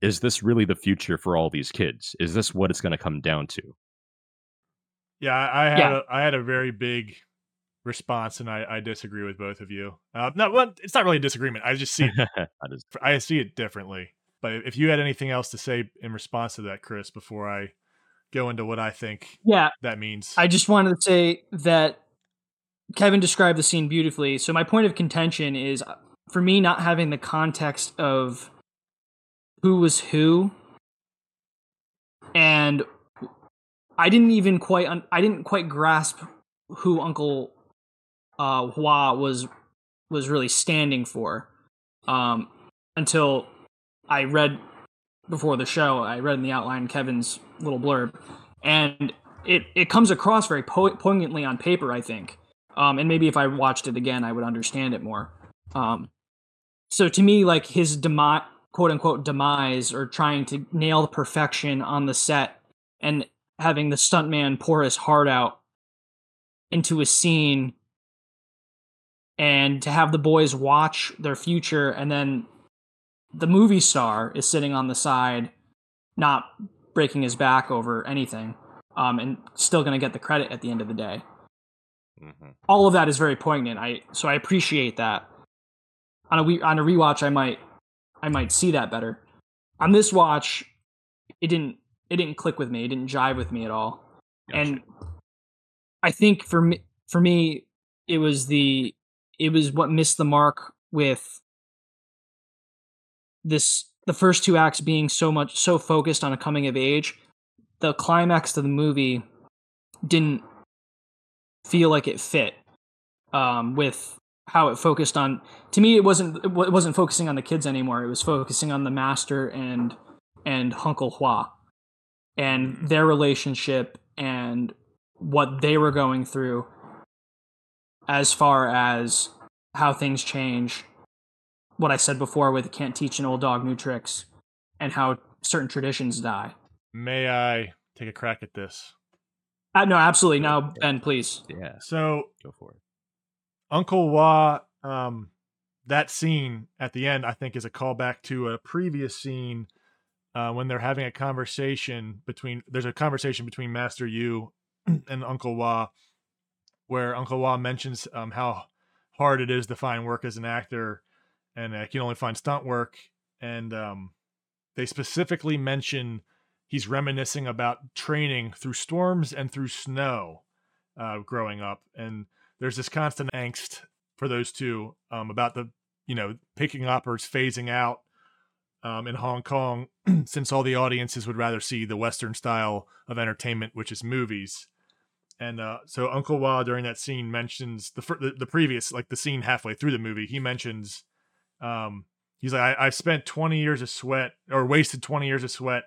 is this really the future for all these kids is this what it's going to come down to Yeah, I I had Yeah. A, I had a very big response, and I, I disagree with both of you. Uh, no, well, it's not really a disagreement. I just see it, I just- I see it differently. But if you had anything else to say in response to that, Chris, before I go into what I think Yeah. that means, I just wanted to say that Kevin described the scene beautifully. So my point of contention is uh, for me not having the context of who was who and I didn't even quite un- I didn't quite grasp who Uncle uh Hua was was really standing for um until I read before the show. I read in the outline Kevin's little blurb and it it comes across very po- poignantly on paper, I think. Um, and maybe if I watched it again, I would understand it more. Um, so to me, like his demise, quote unquote demise, or trying to nail the perfection on the set, and having the stuntman pour his heart out into a scene, and to have the boys watch their future, and then the movie star is sitting on the side, not breaking his back over anything um, and still going to get the credit at the end of the day. Mhm. All of that is very poignant. I so I appreciate that. On a we on a rewatch, I might I might see that better. On this watch, it didn't it didn't click with me. It didn't jive with me at all. And I think for me for me it was the it was what missed the mark with this the first two acts being so much so focused on a coming of age. The climax of the movie didn't feel like it fit um, with how it focused on to me it wasn't it wasn't focusing on the kids anymore. It was focusing on the master and and Uncle Hua and their relationship and what they were going through as far as how things change what I said before with can't teach an old dog new tricks and how certain traditions die. May I take a crack at this? Uh, no, absolutely. Now, Ben, please. Yeah, So go for it. Uncle Wah, um, that scene at the end, I think, is a callback to a previous scene uh, when they're having a conversation between. There's a conversation between Master Yu and Uncle Wah, where Uncle Wah mentions um, how hard it is to find work as an actor, and uh, can only find stunt work. And um, they specifically mention he's reminiscing about training through storms and through snow uh, growing up, and there's this constant angst for those two um, about the you know Peking operas phasing out um, in Hong Kong since all the audiences would rather see the Western style of entertainment, which is movies. And uh, so Uncle Wah during that scene mentions the, the the previous like the scene halfway through the movie. He mentions um, he's like I, I spent 20 years of sweat or wasted 20 years of sweat,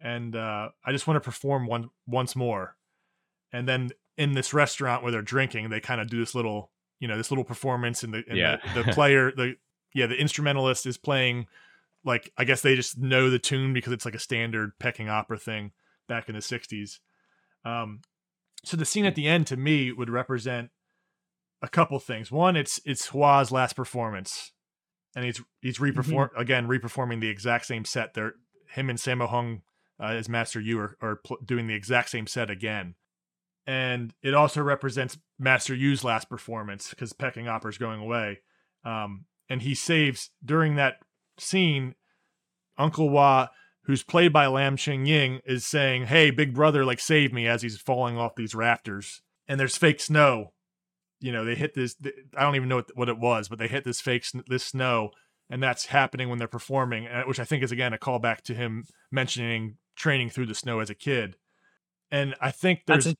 and uh, I just want to perform one once more. And then in this restaurant where they're drinking, they kind of do this little you know this little performance, and the and Yeah. the, the player the yeah the instrumentalist is playing like I guess they just know the tune because it's like a standard Peking opera thing back in the 60s. Um, so the scene at the end to me would represent a couple things. One, it's it's Hua's last performance, and he's he's reperform again reperforming the exact same set. There, him and Sammo Hung uh, as Master Yu are, are pl- doing the exact same set again, and it also represents Master Yu's last performance because Peking Opera is going away, um, and he saves during that scene. Uncle Hua who's played by Lam Ching Ying, is saying, "Hey, big brother, like save me!" as he's falling off these rafters. And there's fake snow. You know, they hit this. I don't even know what, it was, but they hit this fake this snow, and that's happening when they're performing, uh, which I think is again a callback to him mentioning training through the snow as a kid. And I think there's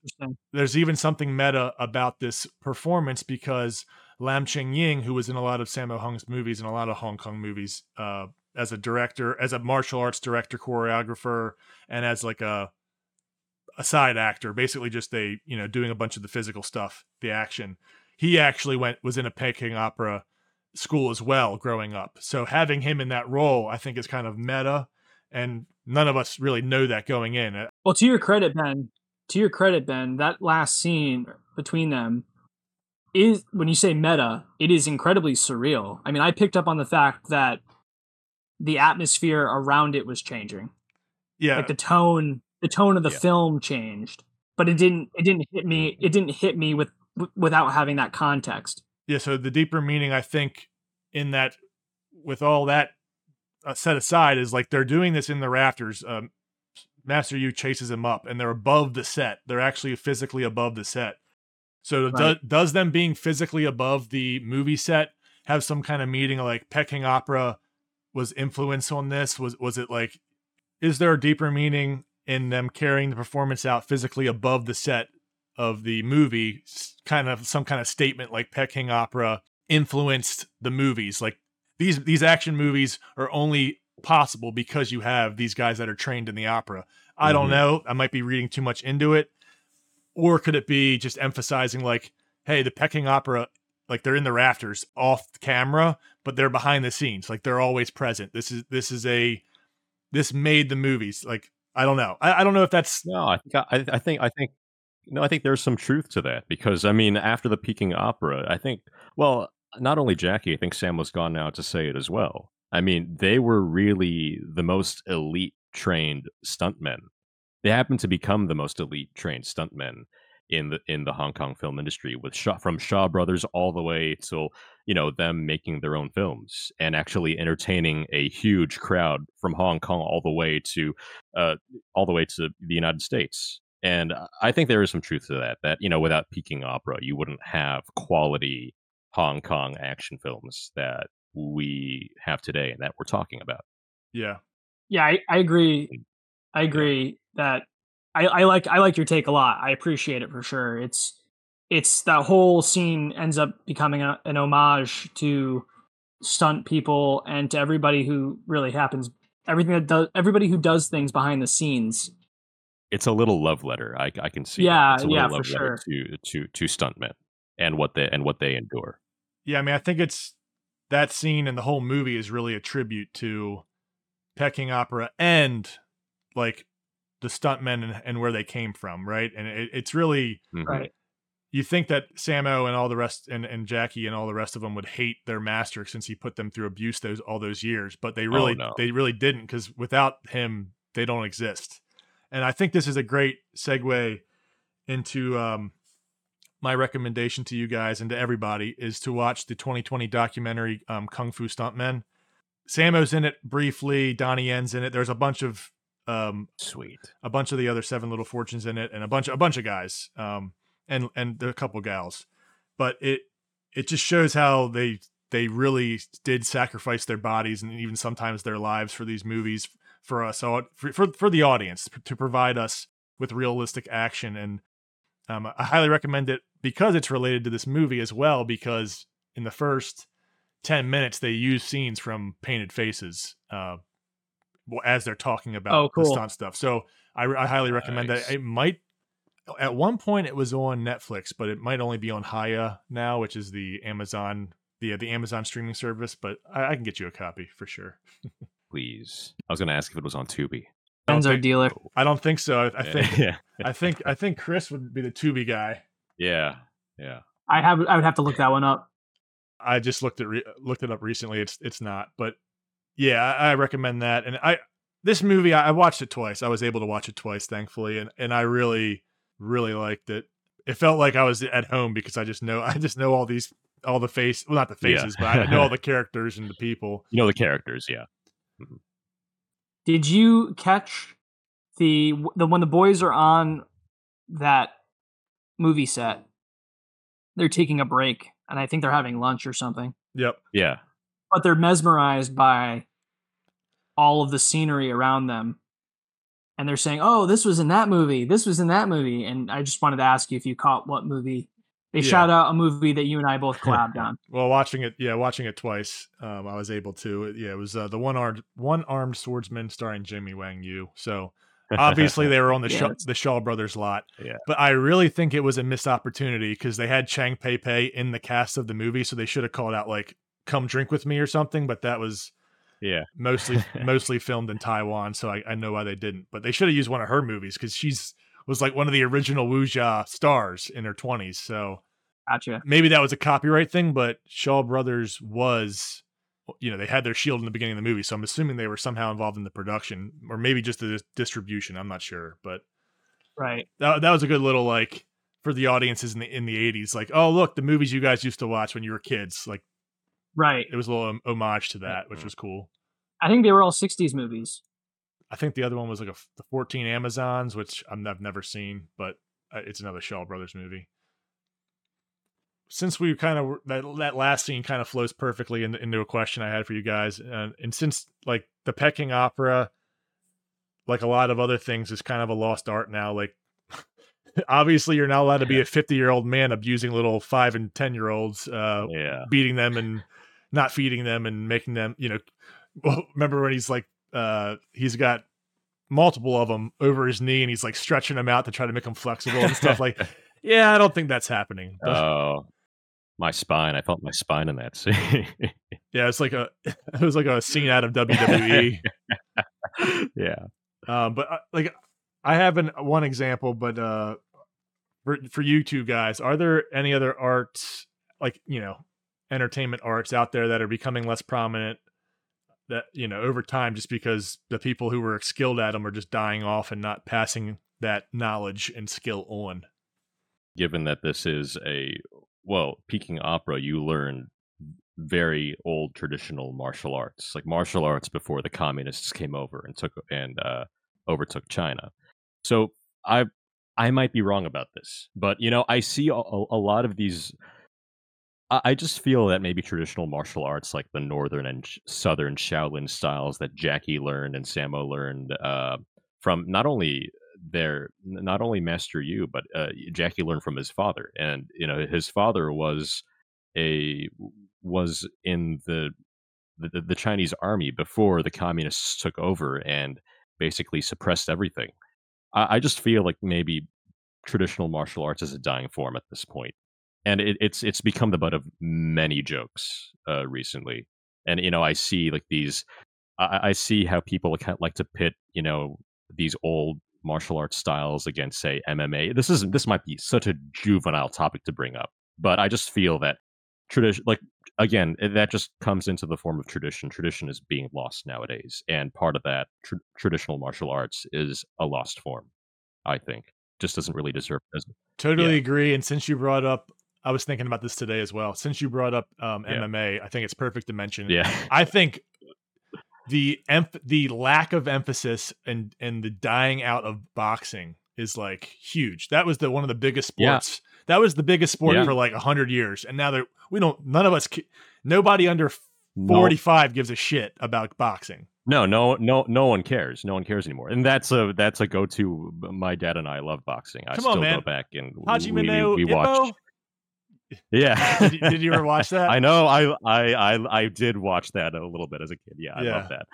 there's even something meta about this performance because Lam Ching Ying, who was in a lot of Sammo Hung's movies and a lot of Hong Kong movies, uh, as a director, as a martial arts director, choreographer, and as like a a side actor, basically just a you know doing a bunch of the physical stuff, the action. He actually went was in a Peking opera school as well growing up. So having him in that role, I think, is kind of meta, and none of us really know that going in. Uh, Well, to your credit, Ben, to your credit, Ben, that last scene between them is when you say meta, it is incredibly surreal. I mean, I picked up on the fact that the atmosphere around it was changing. Yeah, Like the tone, the tone of the Yeah. film changed, but it didn't. It didn't hit me. It didn't hit me with w- without having that context. yeah so the deeper meaning i think in that with all that uh, set aside is like they're doing this in the rafters um, master yu chases them up and they're above the set they're actually physically above the set so Right. does them being physically above the movie set have some kind of meaning like peking opera was influence on this? Was was it like is there a deeper meaning in them carrying the performance out physically above the set of the movie? Kind of some kind of statement like Peking opera influenced the movies. Like these these action movies are only possible because you have these guys that are trained in the opera. I don't Mhm. know. I might be reading too much into it. Or could it be just emphasizing like hey the Peking opera like they're in the rafters off camera but they're behind the scenes like they're always present this is this is a this made the movies like i don't know i, I don't know if that's No, I think I, I think I think no, I think there's some truth to that because I mean, after the Peking opera, I think well, not only Jackie, I think Sam was gone now to say it as well. I mean, they were really the most elite trained stuntmen. They happened to become the most elite trained stuntmen, in the in the Hong Kong film industry with Shaw, from Shaw Brothers all the way till you know them making their own films and actually entertaining a huge crowd from Hong Kong all the way to uh, all the way to the United States. And I think there is some truth to that. That you know, without Peking opera, you wouldn't have quality Hong Kong action films that we have today and that we're talking about. Yeah. Yeah, I, I agree. I agree that I, I like I like your take a lot. I appreciate it for sure. It's it's that whole scene ends up becoming a, an homage to stunt people and to everybody who really happens everything that does everybody who does things behind the scenes. It's a little love letter. I, I can see. Yeah, it's a little yeah, love for letter to to to stuntmen and what they and what they endure. Yeah, I mean, I think it's that scene and the whole movie is really a tribute to Peking opera and like the stuntmen and, and where they came from, right? And it, it's really Mhm. Right. You think that Sammo and all the rest and, and Jackie and all the rest of them would hate their master since he put them through abuse those all those years, but they really no. they really didn't because without him they don't exist. And I think this is a great segue into um, my recommendation to you guys and to everybody is to watch the 2020 documentary um, Kung Fu Stuntmen. Sammo's in it briefly. Donnie Yen's in it. There's a bunch of um, Sweet. a bunch of the other Seven Little Fortunes in it, and a bunch a bunch of guys, um, and and a couple gals. But it it just shows how they they really did sacrifice their bodies and even sometimes their lives for these movies for us for for, for the audience to provide us with realistic action and um, I highly recommend it because it's related to this movie as well because in the first 10 minutes they use scenes from painted faces uh, as they're talking about Oh, the stunt stuff so I, I highly recommend Nice. that it might at one point it was on netflix but it might only be on haya now which is the amazon the, the amazon streaming service but I, I can get you a copy for sure Please. I was going to ask if it was on Tubi. I don't Ben's our dealer. i don't think so i, I think yeah. i think i think chris would be the tubi guy Yeah. Yeah. I have I would have to look that one up. I just looked at re- looked it up recently. It's it's not, but yeah, I, I recommend that. And I this movie I, I watched it twice. I was able to watch it twice, thankfully, and and I really really liked it. It felt like I was at home because I just know I just know all these all the face well not the Yeah. faces, but I know all the characters and the people. You know the characters. Yeah. Mm-hmm. Did you catch the the when the boys are on that movie set? They're taking a break, and I think they're having lunch or something. Yep. Yeah. But they're mesmerized by all of the scenery around them, and they're saying, "Oh, this was in that movie. This was in that movie." And I just wanted to ask you if you caught what movie. They Yeah. shout out a movie that you and I both collabed on. Well, watching it, yeah, watching it twice, um, I was able to. Yeah, it was uh, the one armed one armed swordsman starring Jimmy Wang Yu. So obviously they were on the Yeah, Shaw, the Shaw brothers lot. Yeah. But I really think it was a missed opportunity because they had Chang Pei Pei in the cast of the movie, so they should have called out like "Come drink with me" or something. But that was Yeah. mostly mostly filmed in Taiwan, so I, I know why they didn't. But they should have used one of her movies because she's was like one of the original Wuxia stars in her twenties. So Gotcha. maybe that was a copyright thing, but Shaw Brothers was, you know, they had their shield in the beginning of the movie, so I'm assuming they were somehow involved in the production, or maybe just the distribution. I'm not sure, but Right. that that was a good little like for the audiences in the in the 80s, like, oh look, the movies you guys used to watch when you were kids, like Right. it was a little homage to that, which was cool. I think they were all '60s movies. I think the other one was like a f- the 14 Amazons, which I'm, I've never seen, but uh, it's another Shaw Brothers movie. Since we kind of that that last scene kind of flows perfectly into, into a question I had for you guys, and, and since like the Peking opera, like a lot of other things, is kind of a lost art now. Like, obviously, you're not allowed to be a 50 year old man abusing little five and 10 year olds, uh, Yeah. beating them and not feeding them and making them, you know. Well, remember when he's like, uh, he's got multiple of them over his knee and he's like stretching them out to try to make them flexible and stuff like. Yeah, I don't think that's happening. But, Oh, my spine. I felt my spine in that scene. yeah, it's like a it was like a scene out of WWE. yeah. um, but uh, like I have an, one example, but uh, for for you two guys, are there any other arts like you know entertainment arts out there that are becoming less prominent? That you know over time, just because the people who were skilled at them are just dying off and not passing that knowledge and skill on. given that this is a well, Peking opera, you learn very old traditional martial arts, like martial arts before the communists came over and took and uh, overtook China. So I I might be wrong about this, but you know I see a, a lot of these. I, just feel that maybe traditional martial arts, like the northern and southern Shaolin styles that Jackie learned and Sammo learned uh, from not only their not only Master Yu, but uh, Jackie learned from his father, and you know his father was a was in the the, the Chinese army before the communists took over and basically suppressed everything. I, I just feel like maybe traditional martial arts is a dying form at this point, and it, it's it's become the butt of many jokes uh, recently. And you know, I see like these, I, I see how people like to pit, you know, these old martial arts styles against, say, MMA. This is this might be such a juvenile topic to bring up, but I just feel that tradition, like again, that just comes into the form of tradition. Tradition is being lost nowadays, and part of that tr- traditional martial arts is a lost form. I think just doesn't really deserve. Totally yeah. agree. And since you brought up, I was thinking about this today as well. Since you brought up um, Yeah. MMA, I think it's perfect to mention. yeah, I think the the lack of emphasis and and the dying out of boxing is like huge. That was the one of the biggest Yeah. sports. That was the biggest sport Yeah. for like a hundred years, and now that we don't, none of us, nobody under No- forty five gives a shit about boxing. No, no, no, no one cares. No one cares anymore, and that's a that's a go to. My dad and I love boxing. I Come on, still man. go back and Hajime we, no we, we Ippo? Yeah, Did you, did you ever watch that? I know. I, I I I did watch that a little bit as a kid. Yeah, I Yeah. love that.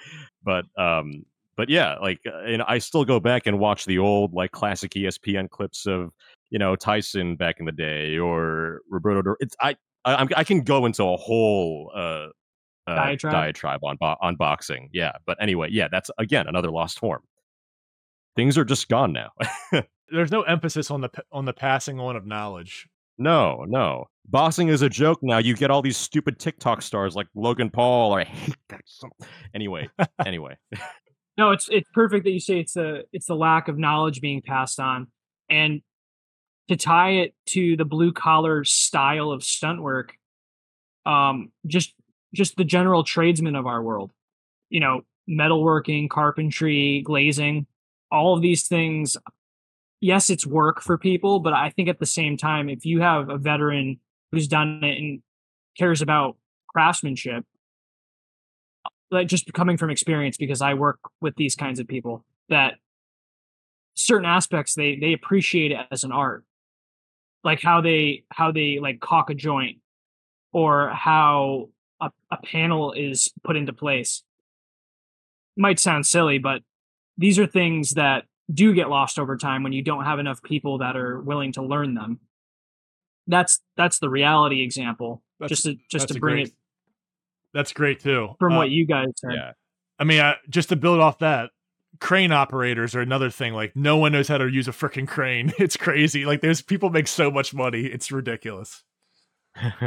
But um, but yeah, like, uh, and I still go back and watch the old like classic ESPN clips of you know Tyson back in the day or Roberto. Dur- It's I I, I'm- can go into a whole uh, uh Diatribe? diatribe on bo- on boxing. Yeah, but anyway, yeah, that's again another lost form. Things are just gone now. There's no emphasis on the on the passing on of knowledge. No, no. Boxing is a joke now. You get all these stupid TikTok stars like Logan Paul. Or I hate that. Anyway, anyway. No, it's it's perfect that you say it's the it's the lack of knowledge being passed on, and to tie it to the blue collar style of stunt work, um, just just the general tradesmen of our world, you know, metalworking, carpentry, glazing, all of these things. Yes, it's work for people, but I think at the same time, if you have a veteran who's done it and cares about craftsmanship, like just coming from experience because I work with these kinds of people that certain aspects they they appreciate it as an art. Like how they how they like cock a joint or how a, a panel is put into place. Might sound silly but these are things that do get lost over time when you don't have enough people that are willing to learn them that's that's the reality example That's- just to just to bring great- it That's great too. from Uh, what you guys said Yeah. I mean, I, just to build off that, crane operators are another thing. Like, no one knows how to use a freaking crane. It's crazy. Like, there's people make so much money. It's ridiculous.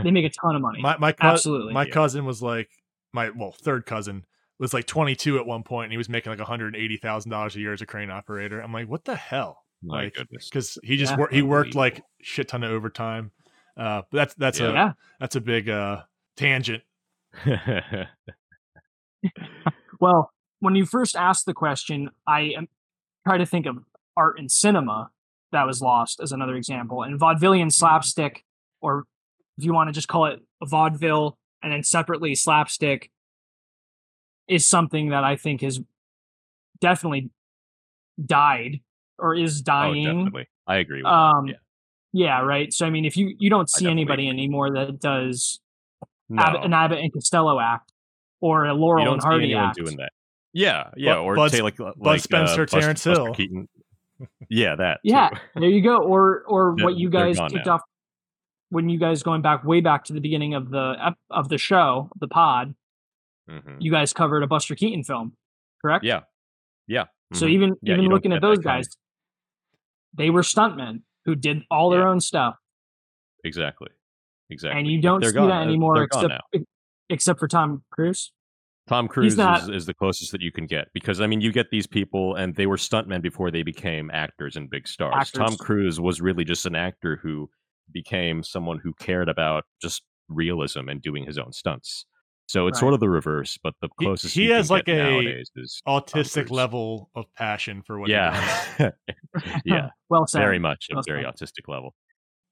they make a ton of money My my cou- Absolutely. My Yeah. cousin was like my well third cousin was like 22 at one point, and he was making like 180 thousand dollars a year as a crane operator. I'm like, what the hell? My Like, goodness. Because he just Yeah. wor- he worked like shit ton of overtime. Uh, but that's that's Yeah. a that's a big uh tangent. Well, when you first asked the question, I am try to think of art and cinema that was lost as another example, and vaudevillian slapstick, or if you want to just call it vaudeville, and then separately slapstick, is something that I think has definitely died or is oh, dying. definitely. I agree with um, that. yeah, right. So I mean, if you you don't see anybody agree. anymore that does Yeah. Abbott, an Abbott and Costello act or a Laurel you don't and Hardy anyone act. doing that. Yeah, yeah, Bud- or Bud- say like like Spencer, uh, Terence Buster Hill. Keaton. Yeah, that. Yeah, too. there you go. Or or They're- what you guys gone kicked now. off when you guys going back way back to the beginning of the of the show, the pod. Mhm. You guys covered a Buster Keaton film, correct? Yeah, yeah. So mhm. even Yeah, even looking at those guys, they were stuntmen who did all their Yeah. own stuff, exactly, exactly. and you don't they're see gone. that anymore, except except for Tom Cruise. Tom Cruise not- is, is the closest that you can get because I mean you get these people and they were stuntmen before they became actors and big stars. Tom Cruise was really just an actor who became someone who cared about just realism and doing his own stunts. So it's Right. sort of the reverse, but the closest he you has like get a is Autistic Cruise. level of passion for what he does. yeah, yeah, well said. very much a very said. autistic level.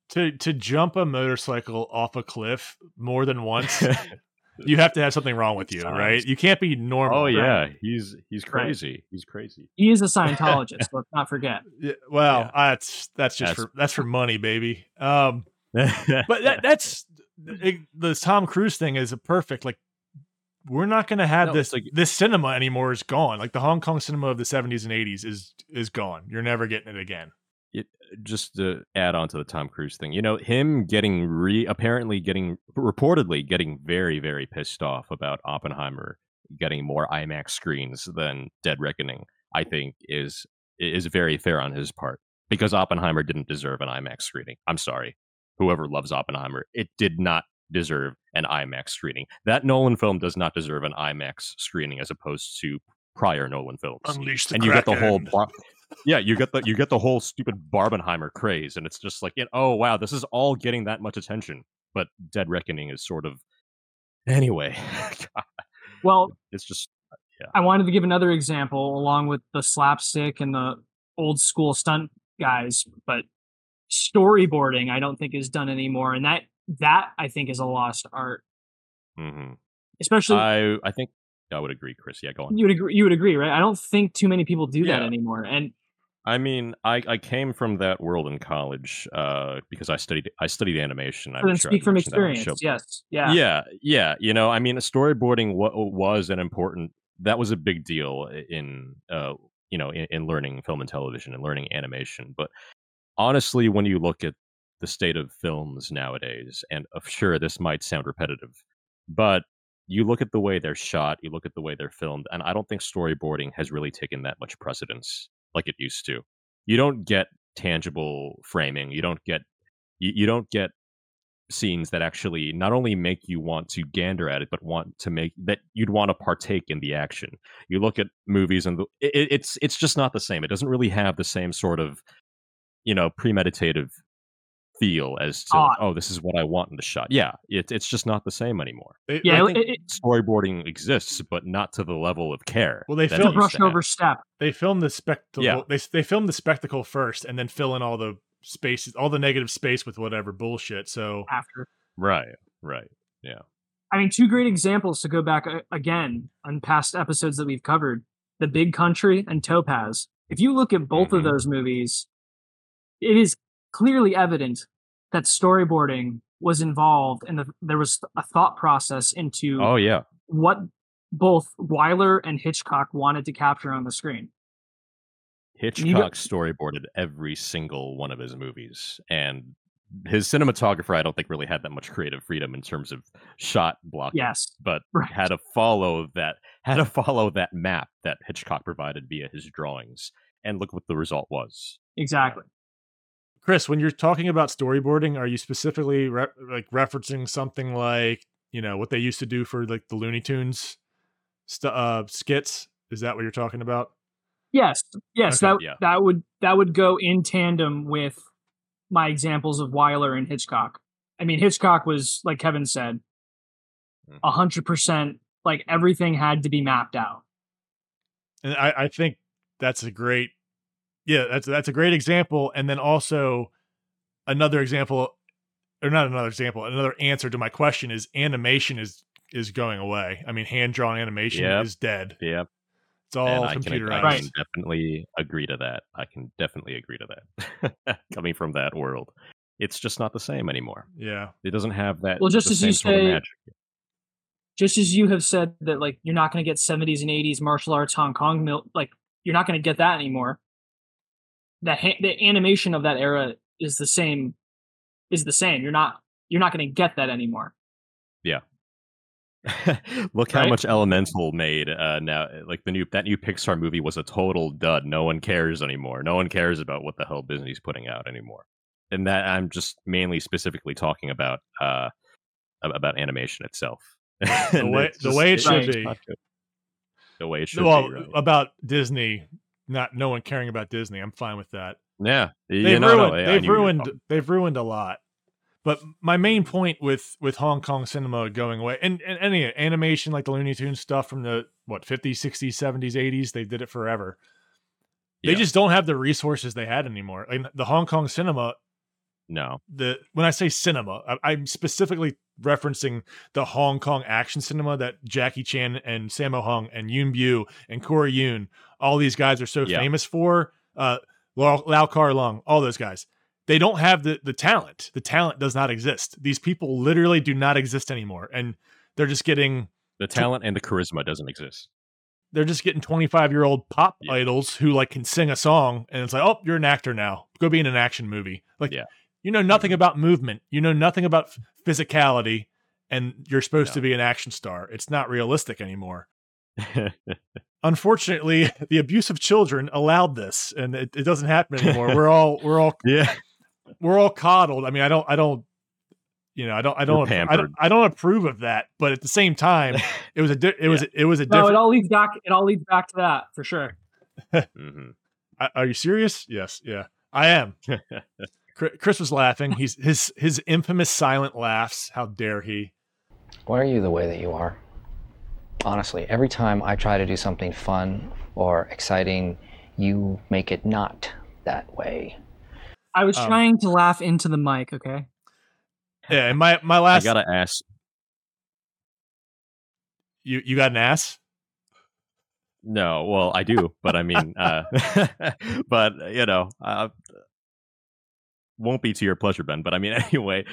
To to jump a motorcycle off a cliff more than once, you have to have something wrong with you, Sounds- right? You can't be normal. oh yeah, Right. he's he's Right. crazy. He's crazy. He is a Scientologist. let's not forget. Yeah, well, Yeah. that's that's just That's- for that's for money, baby. Um, but that, that's it, the Tom Cruise thing is a perfect. Like, we're not going to have No, this like- this cinema anymore. Is gone. Like the Hong Kong cinema of the seventies and eighties is is gone. You're never getting it again. just to add on to the Tom Cruise thing, you know, him getting re apparently getting reportedly getting very, very pissed off about Oppenheimer getting more IMAX screens than Dead Reckoning, I think is is very fair on his part. Because Oppenheimer didn't deserve an IMAX screening. I'm sorry. Whoever loves Oppenheimer, it did not deserve an IMAX screening. That Nolan film does not deserve an IMAX screening as opposed to prior Nolan films. Unleash the and you get the whole bar- yeah you get the you get the whole stupid barbenheimer craze and it's just like you know, oh wow this is all getting that much attention. But dead reckoning is sort of anyway Well, it's just I wanted to give another example along with the slapstick and the old school stunt guys, but storyboarding I don't think is done anymore, and that that I think is a lost art. mhm. Especially i i think i would agree chris yeah go on you would agree, you would agree, right? I don't think too many people do that anymore, and i mean i i came from that world in college uh because i studied i studied animation i'm then sure speak from mentioned that on the experience. Yes, yeah, yeah yeah you know i mean storyboarding wa- was an important that was a big deal in uh you know in, in learning film and television and learning animation but honestly when you look at the state of films nowadays and uh, sure this might sound repetitive but you look at the way they're shot you look at the way they're filmed and i don't think storyboarding has really taken that much precedence like it used to. You don't get tangible framing you don't get you, you don't get scenes that actually not only make you want to gander at it but want to make that you'd want to partake in the action. You look at movies and the, it, it's it's just not the same. It doesn't really have the same sort of you know premeditative feel as to Thought. oh this is what i want in the shot yeah it, it's just not the same anymore They- yeah. I it- think it- storyboarding exists but not to the level of care Well, they that film- it it's a used to brush over step. they film the spectacle. Yeah. They they film the spectacle first, and then fill in all the spaces, all the negative space with whatever bullshit. So after. right right Yeah. I mean, two great examples to go back uh, again on past episodes that we've covered: The Big Country and Topaz. If you look at both of Mhm. those movies, it is clearly evident that storyboarding was involved, and the, there was a thought process into oh yeah what both Wyler and Hitchcock wanted to capture on the screen. Hitchcock storyboarded every single one of his movies, and his cinematographer, I don't think, really had that much creative freedom in terms of shot blocking. Yes, but right. had to follow that had to follow that map that Hitchcock provided via his drawings, and look what the result was. exactly. Chris, when you're talking about storyboarding, are you specifically re- like referencing something like you know what they used to do for like the Looney Tunes st- uh, skits? Is that what you're talking about? Yes, yes, Okay, that yeah. that would that would go in tandem with my examples of Wyler and Hitchcock. I mean, Hitchcock was like Kevin said, Mhm. a hundred percent. Like everything had to be mapped out. And I, I think that's a great, yeah, that's that's a great example. And then also another example, or not another example, another answer to my question is animation is is going away. I mean, hand drawn animation Yep. is dead. Yeah, It's all and I can, computerized. I can definitely agree to that. I can definitely agree to that. Coming from that world, it's just not the same anymore. Yeah. It doesn't have that. Well, just as you same sort of say- Just as you have said that, like you're not going to get '70s and '80s martial arts Hong Kong, mil- like you're not going to get that anymore. That ha- the animation of that era is the same. Is the same. You're not. You're not going to get that anymore. Yeah. Look how much Elemental made uh, now. Like the new that new Pixar movie was a total dud. No one cares anymore. No one cares about what the hell Disney's putting out anymore. And that I'm just mainly specifically talking about uh, about animation itself. The way the just- way it should be. good. the way it should well, be. Right? about Disney, not no one caring about Disney. I'm fine with that. Yeah, They've no, ruined. I they've knew you were ruined. They've ruined a lot. But my main point with with Hong Kong cinema going away, and, and any animation like the Looney Tunes stuff from the what 50s, 60s, 70s, 80s, they did it forever. They Yeah. just don't have the resources they had anymore. Like the Hong Kong cinema, No, the when I say cinema, I, I'm specifically referencing the Hong Kong action cinema that Jackie Chan and Sammo Hung and Yuen Biao and Corey Yuen, all these guys are so Yeah. famous for. Uh, Lau, Lau Kar-leung, all those guys. They don't have the the talent. The talent does not exist. These people literally do not exist anymore, and they're just getting the talent and the charisma doesn't exist. they're just getting 25 year old pop Yeah. idols who like can sing a song and it's like oh you're an actor now go be in an action movie like Yeah. You know nothing about movement you know nothing about f- physicality and you're supposed No. to be an action star it's not realistic anymore unfortunately the abuse of children allowed this and it, it doesn't happen anymore we're all we're all yeah, we're all coddled i mean i don't i don't you know i don't i don't I don't. I don't approve of that but at the same time it was a di- it was it was a No, different it all leads back. It all leads back to that for sure. hmm I- Are you serious? Yes, yeah, I am. Chri- Chris was laughing. He's his his infamous silent laughs. How dare he? Why are you the way that you are? Honestly, every time I try to do something fun or exciting, you make it not that way. I was Um, trying to laugh into the mic. Okay. Yeah, and my my last I gotta ask. you you got an ass. No, well, I do, but I mean, uh, but you know, uh, won't be to your pleasure, Ben. But I mean, anyway,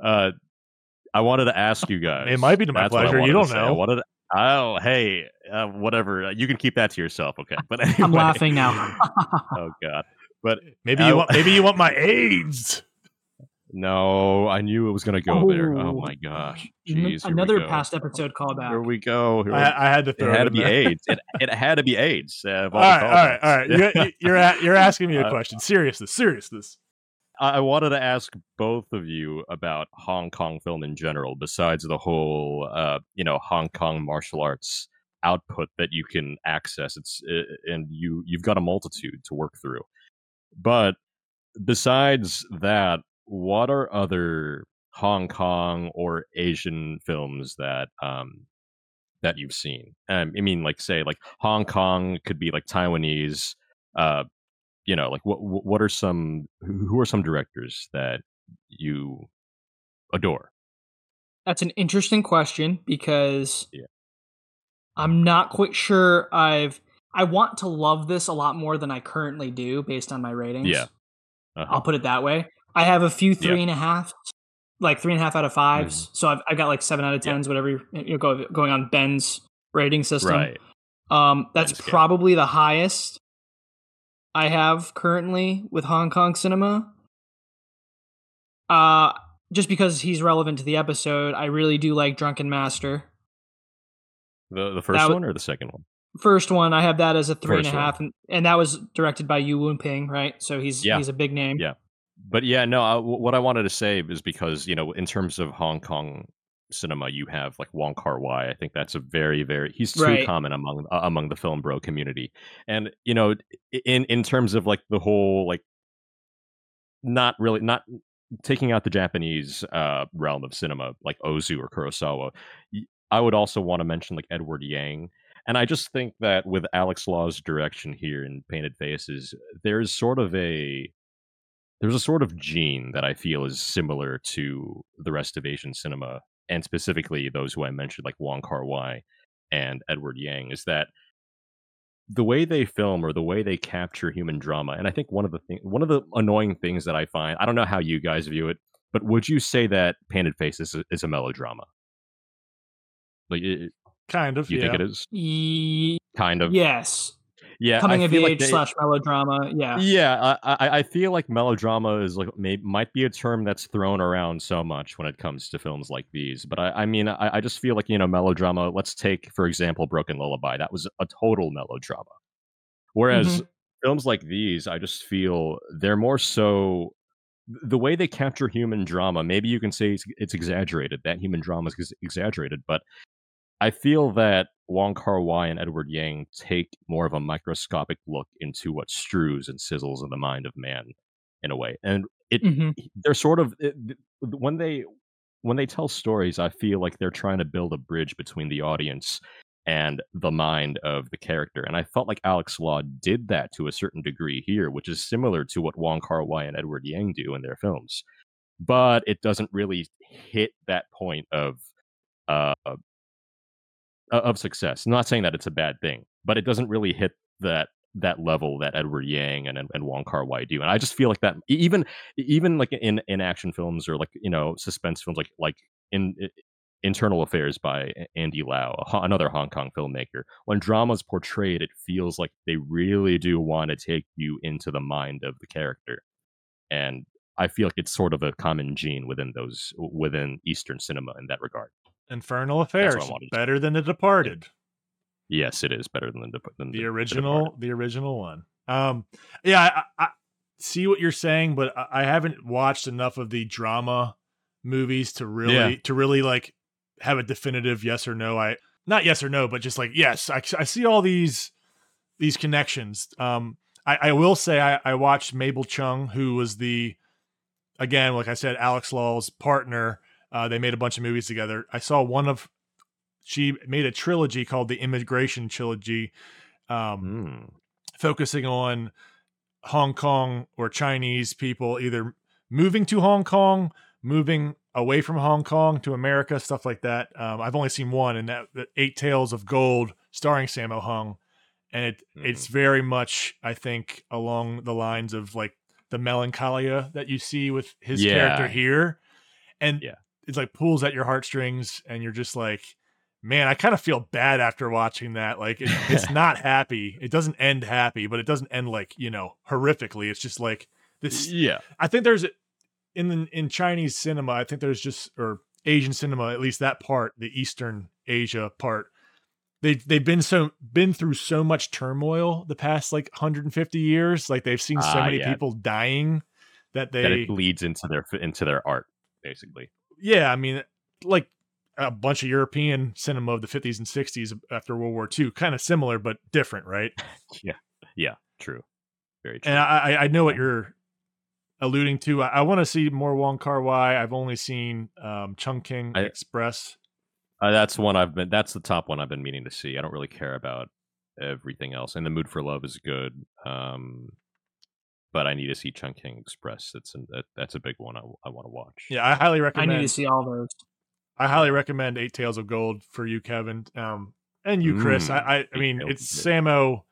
uh, I wanted to ask you guys. It might be to my That's what I pleasure, you don't say. I know. wanted to- oh, hey, uh, whatever. You can keep that to yourself, okay? But anyway, I'm laughing now. oh God. But Maybe I- you want maybe you want my AIDS. no, I knew it was gonna go there. Oh Oh. my gosh, jeez. Another past episode callback. Here we go. Here we- I, I had to Throw it had it to be there. AIDS. It, it had to be AIDS. Uh, All all right, all right, all right. callbacks. You, you're a- you're asking me a Uh, question. Seriousness, seriousness. I wanted to ask both of you about Hong Kong film in general, besides the whole, uh, you know, Hong Kong martial arts output that you can access. It's uh, and you you've got a multitude to work through. But besides that, what are other Hong Kong or Asian films that um that you've seen? Um, I mean, like say, like Hong Kong could be like Taiwanese. Uh, you know, like what what are some who are some directors that you adore? That's an interesting question because Yeah. I'm not quite sure I've I want to love this a lot more than I currently do based on my ratings. Yeah. Uh-huh. I'll put it that way. I have a few Yeah. three and a half, like three and a half out of 5s So I've, I've got like seven out of Mm-hmm. Yeah. tens, whatever you know, go, going on Ben's rating system. Right. Um, that's Ben's probably the highest I have currently with Hong Kong cinema. Uh, just because he's relevant to the episode, I really do like Drunken Master. The the first That one or the second one? First one, I have that as a three and a half, and, and that was directed by Yuen Woo-ping, right? So he's Yeah. he's a big name. Yeah. But yeah, no. I, what I wanted to say is because you know, in terms of Hong Kong cinema, you have like Wong Kar Wai. I think that's a very, very he's too Right. common among uh, among the film bro community. And you know, in in terms of like the whole like, not really not taking out the Japanese uh realm of cinema like Ozu or Kurosawa. I would also want to mention like Edward Yang. And I just think that with Alex Law's direction here in Painted Faces, there's sort of a there's a sort of gene that I feel is similar to the rest of Asian cinema, and specifically those who I mentioned, like Wong Kar Wai and Edward Yang, is that the way they film or the way they capture human drama. And I think one of the thing, one of the annoying things that I find, I don't know how you guys view it, but would you say that Painted Faces is, is a melodrama? Like, it, Kind of. you yeah. think it is? Kind of. yes, Yeah. coming I of age like they- slash melodrama. Yeah, Yeah, I, I I feel like melodrama is like may, might be a term that's thrown around so much when it comes to films like these. But I, I mean, I, I just feel like you know melodrama. Let's take for example Broken Lullaby. That was a total melodrama. Whereas mm-hmm. films like these, I just feel they're more so the way they capture human drama. Maybe you can say it's, it's exaggerated. That human drama is ex- exaggerated, but I feel that Wong Kar Wai and Edward Yang take more of a microscopic look into what strews and sizzles in the mind of man, in a way, and it Mhm. they're sort of it- when they when they tell stories, I feel like they're trying to build a bridge between the audience and the mind of the character. And I felt like Alex Law did that to a certain degree here, which is similar to what Wong Kar Wai and Edward Yang do in their films. But it doesn't really hit that point of uh, of success. I'm not saying that it's a bad thing, but it doesn't really hit that that level that Edward Yang and and Wong Kar Wai do. And I just feel like that even even like in in action films or like you know suspense films like like in i- Infernal Affairs by Andy Lau, another Hong Kong filmmaker. When drama's portrayed, it feels like they really do want to take you into the mind of the character, and I feel like it's sort of a common gene within those within Eastern cinema in that regard. Infernal Affairs, better than The Departed, Yes, it is better than the than the The original, Departed. the original one. Um, yeah, I, I see what you're saying, but I, I haven't watched enough of the drama movies to really Yeah. to really like have a definitive yes or no. I not yes or no, but just like yes, I, I see all these these connections. Um, I, I will say I, I watched Mabel Cheung, who was the again, like I said, Alex Law's partner. Uh, they made a bunch of movies together. I saw one of she made a trilogy called the Immigration Trilogy, um, Mm. focusing on Hong Kong or Chinese people either moving to Hong Kong, moving away from Hong Kong to America, stuff like that. Um, I've only seen one, and that, that Eight Tales of Gold, starring Sammo Hung, and it it's very much I think along the lines of like the melancholia that you see with his character here, and Yeah. It's like pulls at your heartstrings, and you're just like. Man, I kind of feel bad after watching that. Like, it, it's not happy. It doesn't end happy, but it doesn't end like you know horrifically. It's just like this Yeah. I think there's in the, in Chinese cinema. I think there's just or Asian cinema, at least that part, the Eastern Asia part. They they've been so been through so much turmoil the past like 150 years. Like they've seen so Ah, many yeah. people dying that they that it bleeds into their into their art, basically. Yeah. I mean, like a bunch of European cinema of the 50s and 60s after World War II, kind of similar but different, right? Yeah, yeah, true. Very true. And I, I- know what you're alluding to. I, I want to see more Wong Kar Wai. I've only seen um, Chungking I- Express. Uh, that's one I've been. That's the top one I've been meaning to see. I don't really care about everything else. And the Mood for Love is good, um, but I need to see Chungking Express. That's an, that, that's a big one I, I want to watch. Yeah, I highly recommend. I need to see all those. I highly recommend Eight Tales of Gold for you, Kevin, um, and you, Chris. Mm, I, I, I mean, it's. Sammo.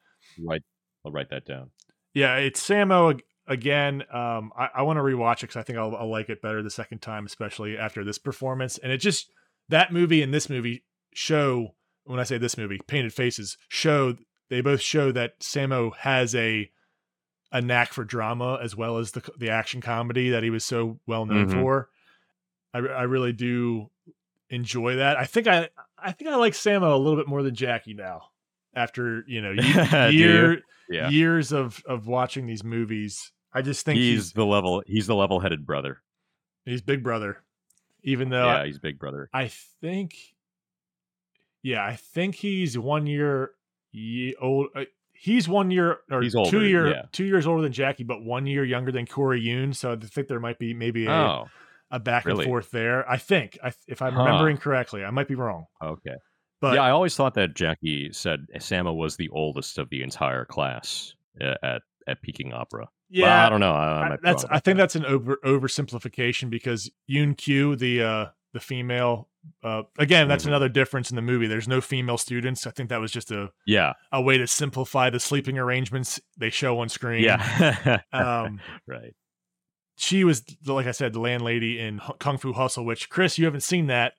Right. I'll write that down. Yeah, it's Sammo again. Um, I, I want to rewatch it because I think I'll, I'll like it better the second time, especially after this performance. And it just that movie and this movie show. When I say this movie, Painted Faces show they both show that Sammo has a a knack for drama as well as the the action comedy that he was so well known Mhm. for. I, I really do enjoy that. I think I I think I like Sammo a little bit more than Jackie now. After you know year Yeah. years of of watching these movies, I just think He's he's the level. He's the level-headed brother. he's Big Brother. Even though yeah, I, he's big brother. I think, yeah, I think he's one year ye- old. He's one year or He's two year yeah. two years older than Jackie, but one year younger than Corey Yuen. So I think there might be maybe a, Oh, a back really? and forth there. I think, I, if I'm Huh. remembering correctly, I might be wrong. okay. But yeah, I always thought that Jackie said Sammo was the oldest of the entire class uh, at at Peking Opera. But yeah, I don't know. I, I that's I think that. that's an over oversimplification because Yuen Qiu, the uh the female uh again, that's Mhm. another difference in the movie. There's no female students. I think that was just a yeah, a way to simplify the sleeping arrangements they show on screen. yeah, Um right. she was like I said, the landlady in Kung Fu Hustle, which Chris, you haven't seen that.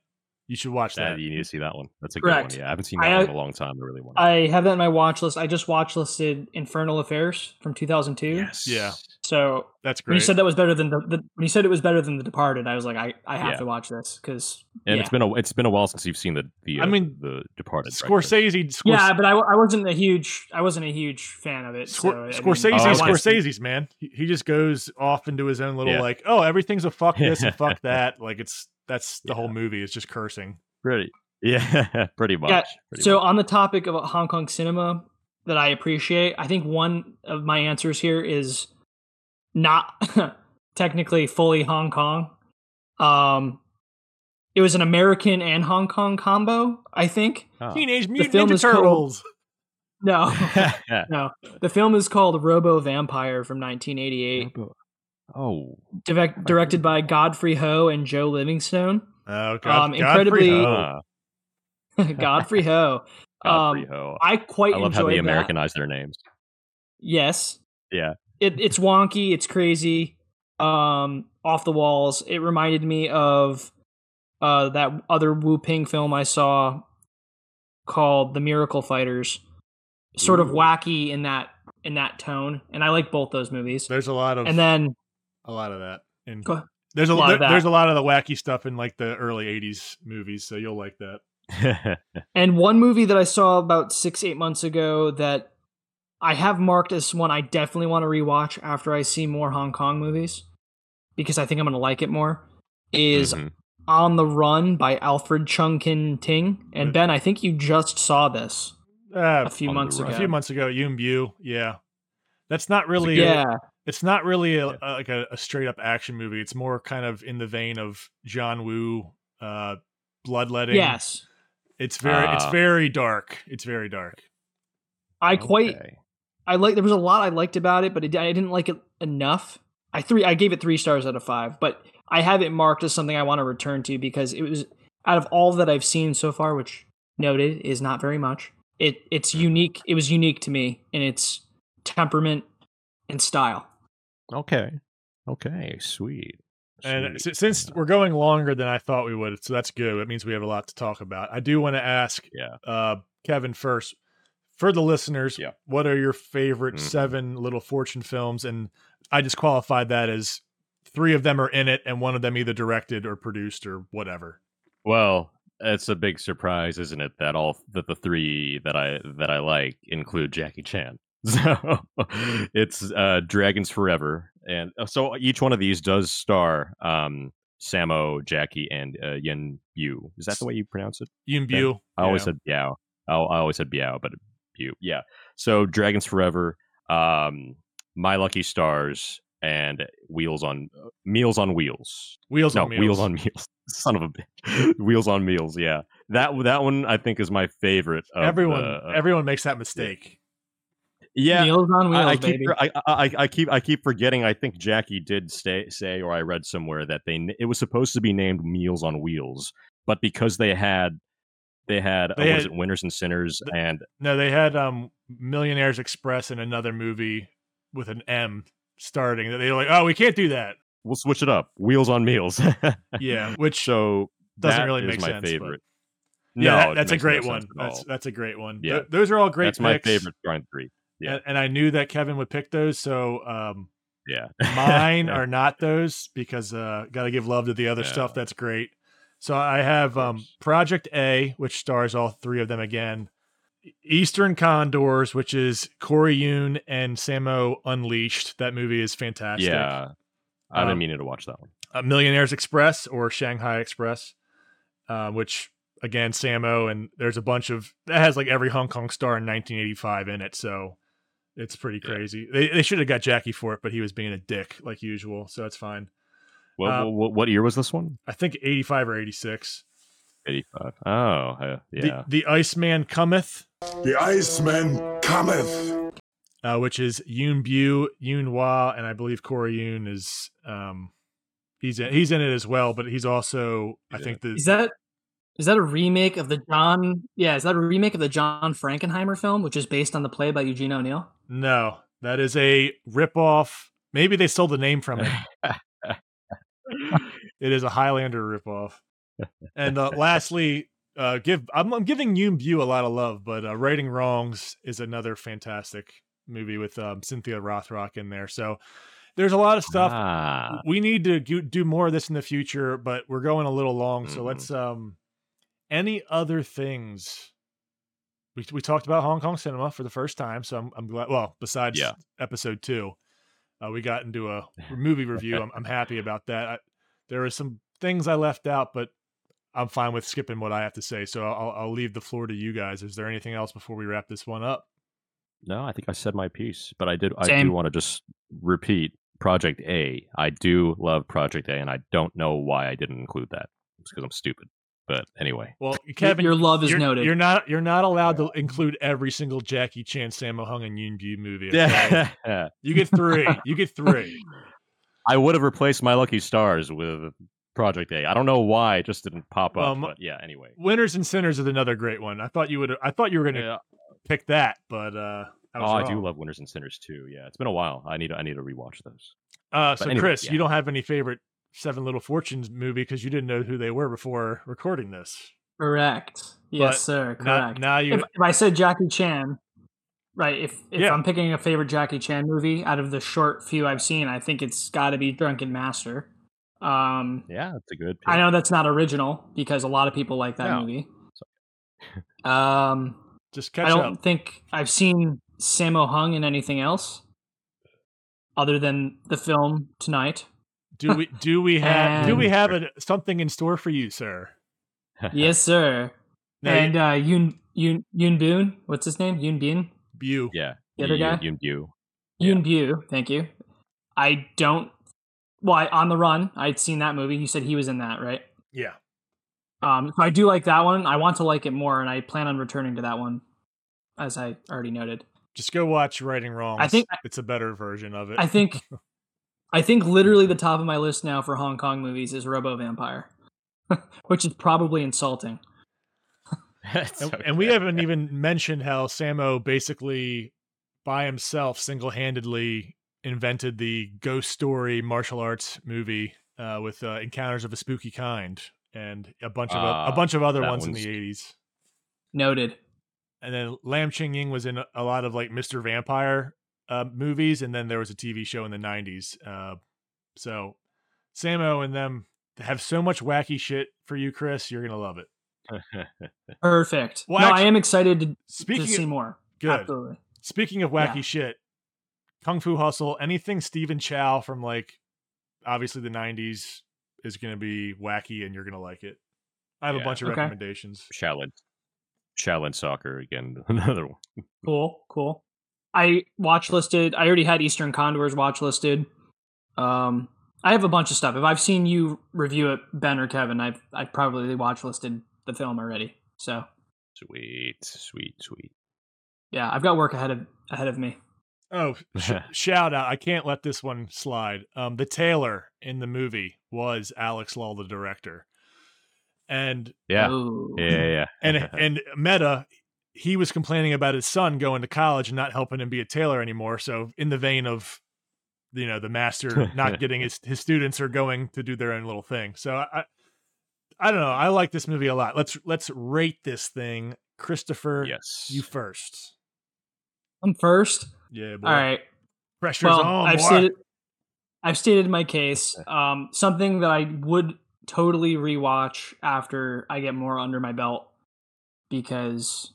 You should watch That, that. you need to see that one. That's a Correct. good one. Yeah, I haven't seen I, that one uh, in a long time. I really want. to. I have that in my watch list. I just watch listed Infernal Affairs from 2002. yes. Yeah. So That's when you said that was better than the, the when you said it was better than The Departed, I was like, I, I have Yeah. to watch this because And yeah. it's been a it's been a while since you've seen the the. I uh, mean, the Departed. right? Scorsese, Scors- yeah, but I, I wasn't a huge I wasn't a huge fan of it. Scor- so, I mean, Scorsese, Oh, I wanna see- Scorsese's man. He, he just goes off into his own little Yeah. like, oh, everything's a fuck this and fuck that. Like it's that's the whole movie. is just cursing. Pretty. Yeah, pretty much. Yeah, pretty so much. on the topic of Hong Kong cinema that I appreciate, I think one of my answers here is not technically fully Hong Kong. Um, it was an American and Hong Kong combo, I think. Oh. Teenage film Mutant Ninja is called- Turtles. No, no. The film is called Robo Vampire from 1988, oh, direct, directed by Godfrey Ho and Joe Livingstone. Oh, God, Um, Godfrey incredibly- Ho. uh, Godfrey Ho. Godfrey Um, Ho. I quite I love how they that. Americanize their names. Yes. Yeah. It it's wonky, it's crazy, um, off the walls. It reminded me of uh that other Woo-ping film I saw called The Miracle Fighters. Sort of wacky in that in that tone. And I like both those movies. There's a lot of And then a lot of that. And Go ahead. there's a, A lot of there- that. there's a lot of the wacky stuff in like the early '80s movies, so you'll like that. and one movie that I saw about six, eight months ago that I have marked as one I definitely want to rewatch after I see more Hong Kong movies because I think I'm gonna like it more is Mhm. On the Run by Alfred Cheung Kin Ting. And Ben, I think you just saw this Uh, a few months ago. a few months ago, Yuen Biao, yeah. That's not really, yeah, it's not really a, a- like a, a straight up action movie. It's more kind of in the vein of John Woo, uh, bloodletting. yes. it's very, it's Ah. very dark. It's very dark. I quite, Okay. I like. There was a lot I liked about it, but it, I didn't like it enough. I three, I gave it three stars out of five, but I have it marked as something I want to return to because it was out of all that I've seen so far, which noted is not very much. It it's unique. It was unique to me in its temperament and style. Okay. Okay. Sweet. And Sweet. s- since we're going longer than I thought we would, so that's good. It means we have a lot to talk about. I do want to ask, Yeah. uh, Kevin first for the listeners. Yeah. What are your favorite Mhm. seven Little Fortune films? And I just qualified that as three of them are in it, and one of them either directed or produced or whatever. Well, it's a big surprise, isn't it, that all that the three that I that I like include Jackie Chan. So it's uh, Dragons Forever, and uh, so each one of these does star um, Sammo, Jackie, and uh, Yen Yu. Is that the way you pronounce it? Ben? Bu. I always yeah. said Biao. I, I always said Biao, but Yu. Yeah. So Dragons Forever, um, My Lucky Stars, and Wheels on uh, Meals on Wheels. Wheels no, on Meals. Wheels on Meals. Son of a bitch. Wheels on Meals. Yeah, that that one I think is my favorite. Of everyone, the- uh, everyone makes that mistake. Yeah. Meals on Wheels, I, I keep baby. I, I, I keep I keep forgetting. I think Jackie did stay, say, or I read somewhere that they it was supposed to be named Meals on Wheels, but because they had they had They uh, was had- it Winners and Sinners and No, they had um Millionaires Express in another movie with an M starting. That they were like, oh, we can't do that. we'll switch it up. Wheels on Meals. Yeah, which so doesn't that really is make my sense, but- favorite. yeah, no, that- that's a no great sense one. at That's that's a great one. Yeah. Those are all great. That's my favorite drawing three. Yeah. and, and I knew that Kevin would pick those. So um, Yeah, mine are not those because uh, got to give love to the other Yeah. stuff. That's great. So I have um. Project A, which stars all three of them again. Eastern Condors, which is Corey Yuen and Sammo Unleashed. That movie is fantastic. yeah. I've been Um, meaning to watch that one. uh, Millionaires Express or Shanghai Express, uh, which again Sammo and there's a bunch of that has like every Hong Kong star in 1985 in it, so it's pretty Yeah. crazy. They they should have got Jackie for it, but he was being a dick like usual, so it's fine. What, uh, what, what year was this one? I think 85 or 86. 85. Oh, uh, yeah. The, the Iceman Cometh, The Iceman cometh. uh, which is Yuen Biao, Yuen Wah, and I believe Corey Yuen is um he's in, he's in it as well, but he's also I think the Is that is that a remake of the John? Yeah, is that a remake of the John Frankenheimer film, which is based on the play by Eugene O'Neill? No, that is a ripoff. Maybe they stole the name from it. it is a Highlander ripoff. And uh, lastly, uh, give I'm, I'm giving Yuen Biao a lot of love, but uh, Righting Wrongs is another fantastic movie with um, Cynthia Rothrock in there. So there's a lot of stuff. Ah, We need to do, more of this in the future, but we're going a little long. So Mhm. let's um any other things. We, we talked about Hong Kong cinema for the first time, so I'm, I'm glad. Well, besides Yeah. episode two, uh, we got into a movie review. I'm, I'm happy about that. I, there are some things I left out, but I'm fine with skipping what I have to say. So I'll, I'll leave the floor to you guys. Is there anything else before we wrap this one up? No, I think I said my piece, but I did. I do want to just repeat Project A. I do love Project A, and I don't know why I didn't include that. It's because I'm stupid. But anyway, Well, Kevin, your love is you're, noted. You're not you're not allowed to include every single Jackie Chan, Sammo Hung, and Yuen Biao movie. okay? yeah, you get three. You get three. I would have replaced My Lucky Stars with Project A. I don't know why it just didn't pop up. Um, but yeah, anyway. Winners and Sinners is another great one. I thought you would. I thought you were going to Yeah. pick that, but uh, I Oh, was I do love Winners and Sinners too. Yeah, it's been a while. I need to, I need to rewatch those. Uh, so anyway, Chris, yeah. you don't have any favorite Seven Little Fortunes movie because you didn't know who they were before recording this. Correct. But Yes, sir. Correct. now you if, if I said Jackie Chan, right? If if Yeah. I'm picking a favorite Jackie Chan movie out of the short few I've seen, I think it's got to be Drunken Master. Um, Yeah, it's a good. I know that's not original because a lot of people like that No. movie. Um, just catch I don't up. think I've seen Sammo Hung in anything else other than the film tonight. Do we do we have do we have a, something in store for you, sir? yes, sir. Now, and uh, Yoon Yoon Yoon Boon, what's his name? Yoon Bin. you Yeah, The other you, guy? You, you. Yuen Biao, thank you. I don't. Well, I, on the run, I'd seen that movie. You said he was in that, right? yeah. Um, so I do like that one. I want to like it more, and I plan on returning to that one, as I already noted. Just go watch Righting Wrongs. I think- it's a better version of it. I think, I think literally the top of my list now for Hong Kong movies is Robo Vampire, which is probably insulting. It's and, okay. and we haven't even mentioned how Sammo basically by himself single-handedly invented the ghost story martial arts movie uh, with uh, Encounters of a Spooky Kind and a bunch of o- a Ah, bunch of other ones in the 80s. Noted. And then Lam Ching Ying was in a- a lot of like Mr. Vampire uh, movies and then there was a TV show in the 90s. Uh, so Sammo and them have so much wacky shit for you Chris, you're going to love it. Perfect. Well, no, actu- I am excited to, to Speaking see of, more. good. Absolutely. Speaking of wacky Yeah. shit, Kung Fu Hustle, anything Stephen Chow from like obviously the 90s is going to be wacky and you're going to like it. I have a bunch of Okay. recommendations. Shaolin, Shaolin Soccer again. Another one. Cool, cool. I watch listed. I already had Eastern Condors watch listed. Um, I have a bunch of stuff. If I've seen you review it, Ben or Kevin, I've I probably watch listed the film already. So Sweet, sweet, sweet. yeah, I've got work ahead of ahead of me. Oh, sh- shout out. I can't let this one slide. Um, the tailor in the movie was Alex Law, the director. And Yeah, Ooh. yeah, yeah. yeah. and and Meta, he was complaining about his son going to college and not helping him be a tailor anymore. So in the vein of, you know, the master not getting his his students are going to do their own little thing. So I, I, I don't know. I like this movie a lot. Let's let's rate this thing, Christopher. yes. you first. I'm first. Yeah, boy. All right. Pressure's well, on, I've boy. stated I've stated my case. Um, something that I would totally rewatch after I get more under my belt because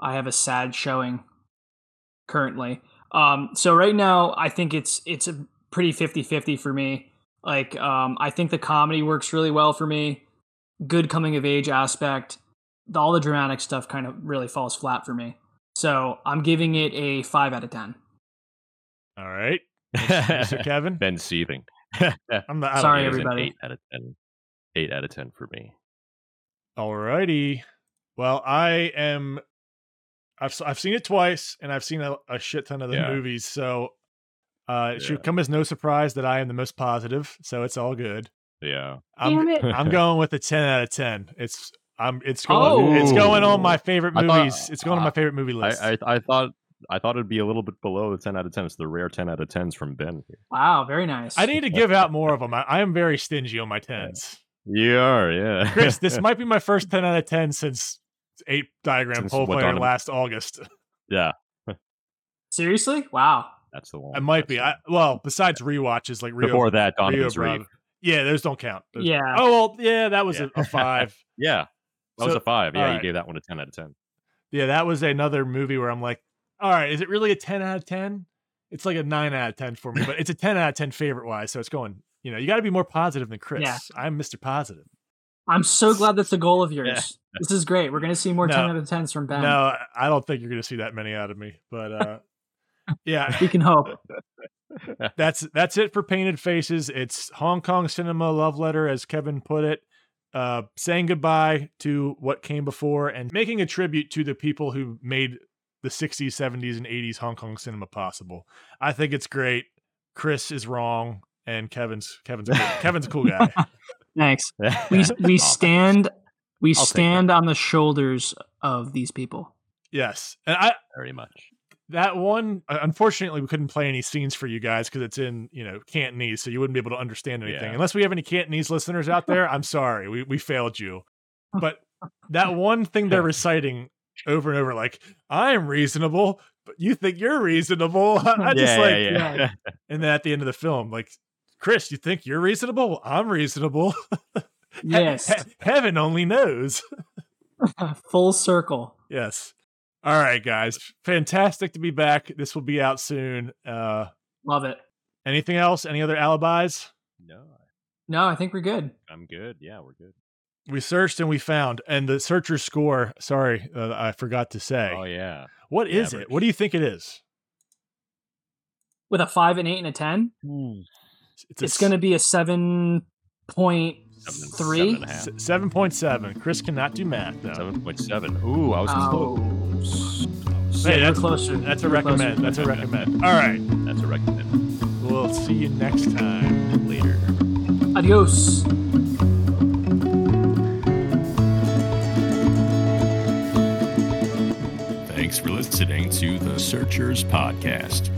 I have a sad showing currently. Um, so right now I think it's it's a pretty 50-50 for me. Like um, I think the comedy works really well for me. Good coming of age aspect. All the dramatic stuff kind of really falls flat for me. So I'm giving it a five out of ten. All right, Mr. Kevin. Ben seething. I'm the, Sorry, know. It was an everybody. Eight out of ten. Eight out of ten for me. Alrighty. Well, I am. I've s- I've seen it twice, and I've seen a, a shit ton of the Yeah. movies. So uh, it Yeah. should come as no surprise that I am the most positive. So it's all good. Yeah. I'm Damn it. I'm going with a ten out of ten. It's I'm it's going Oh. it's going on my favorite I thought- movies. it's going on my favorite movie list. I, I I thought I thought it'd be a little bit below the ten out of ten. It's the rare ten out of tens from Ben. Here. Wow, very nice. I need to give out more of them. I, I am very stingy on my tens. You are, yeah. Chris, this might be my first ten out of ten since eight diagram Since pole what player Donovan- last August. yeah, Seriously? Wow. that's the one. I might be. I, well, besides rewatches like Rio, Before that, Rio Donovan's Bravo. Reeve. Yeah, those don't count. Those- Yeah. Oh well, yeah, that was Yeah. a, a five. Yeah, that was a five. Yeah, all you gave that one a ten out of ten. yeah, that was another movie where I'm like, all right, is it really a ten out of ten? It's like a nine out of ten for me, but it's a ten out of ten favorite wise. So it's going. You know, you got to be more positive than Chris. Yeah. I'm Mr. Positive. I'm so glad that's a goal of yours. This is great. We're gonna see more No. ten out of tens from Ben. No, I don't think you're going to see that many out of me. But uh, yeah, We can hope. that's that's it for Painted Faces. It's Hong Kong cinema love letter, as Kevin put it. Uh, saying goodbye to what came before and making a tribute to the people who made the 60s, 70s, and 80s Hong Kong cinema possible. I think it's great. Chris is wrong, and Kevin's Kevin's. Kevin's a cool guy. Thanks. We we Aw, stand we I'll stand on the shoulders of these people. Yes, and I very much. that one uh, unfortunately we couldn't play any scenes for you guys because it's in you know cantonese so you wouldn't be able to understand anything Yeah. unless we have any cantonese listeners out there i'm sorry we, we failed you but that one thing they're reciting over and over like i'm reasonable but you think you're reasonable i just yeah, like yeah, yeah. and then at the end of the film like chris you think you're reasonable well, i'm reasonable Yes. he- heaven only knows Full circle. yes all right guys fantastic to be back this will be out soon uh Love it. Anything else? Any other alibis? No, No, I think we're good. I'm good. Yeah, we're good. We searched and we found, and the searcher score. Sorry, uh, I forgot to say. Oh yeah. What the is it? What do you think it is? With a five, and eight, and a ten, It's, it's going to be a seven point Seven- three. seven and a half. seven point seven. Chris cannot do math. though. Seven point seven. Ooh, I was Oh, close. Hey, that's closer. That's a We're closer. recommend. That's a recommend. All right, That's a recommend. we'll see you next time. Later. Adios. Thanks for listening to the Searchers Podcast.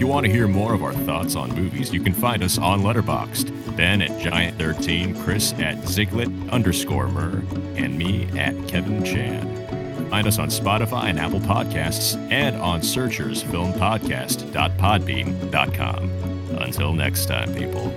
If you want to hear more of our thoughts on movies, you can find us on Letterboxd. Ben at Giant13, Chris at Ziglet underscore Mur, and me at Kevin Chan. Find us on Spotify and Apple Podcasts and on searchersfilmpodcast.podbean.com. Until next time, people.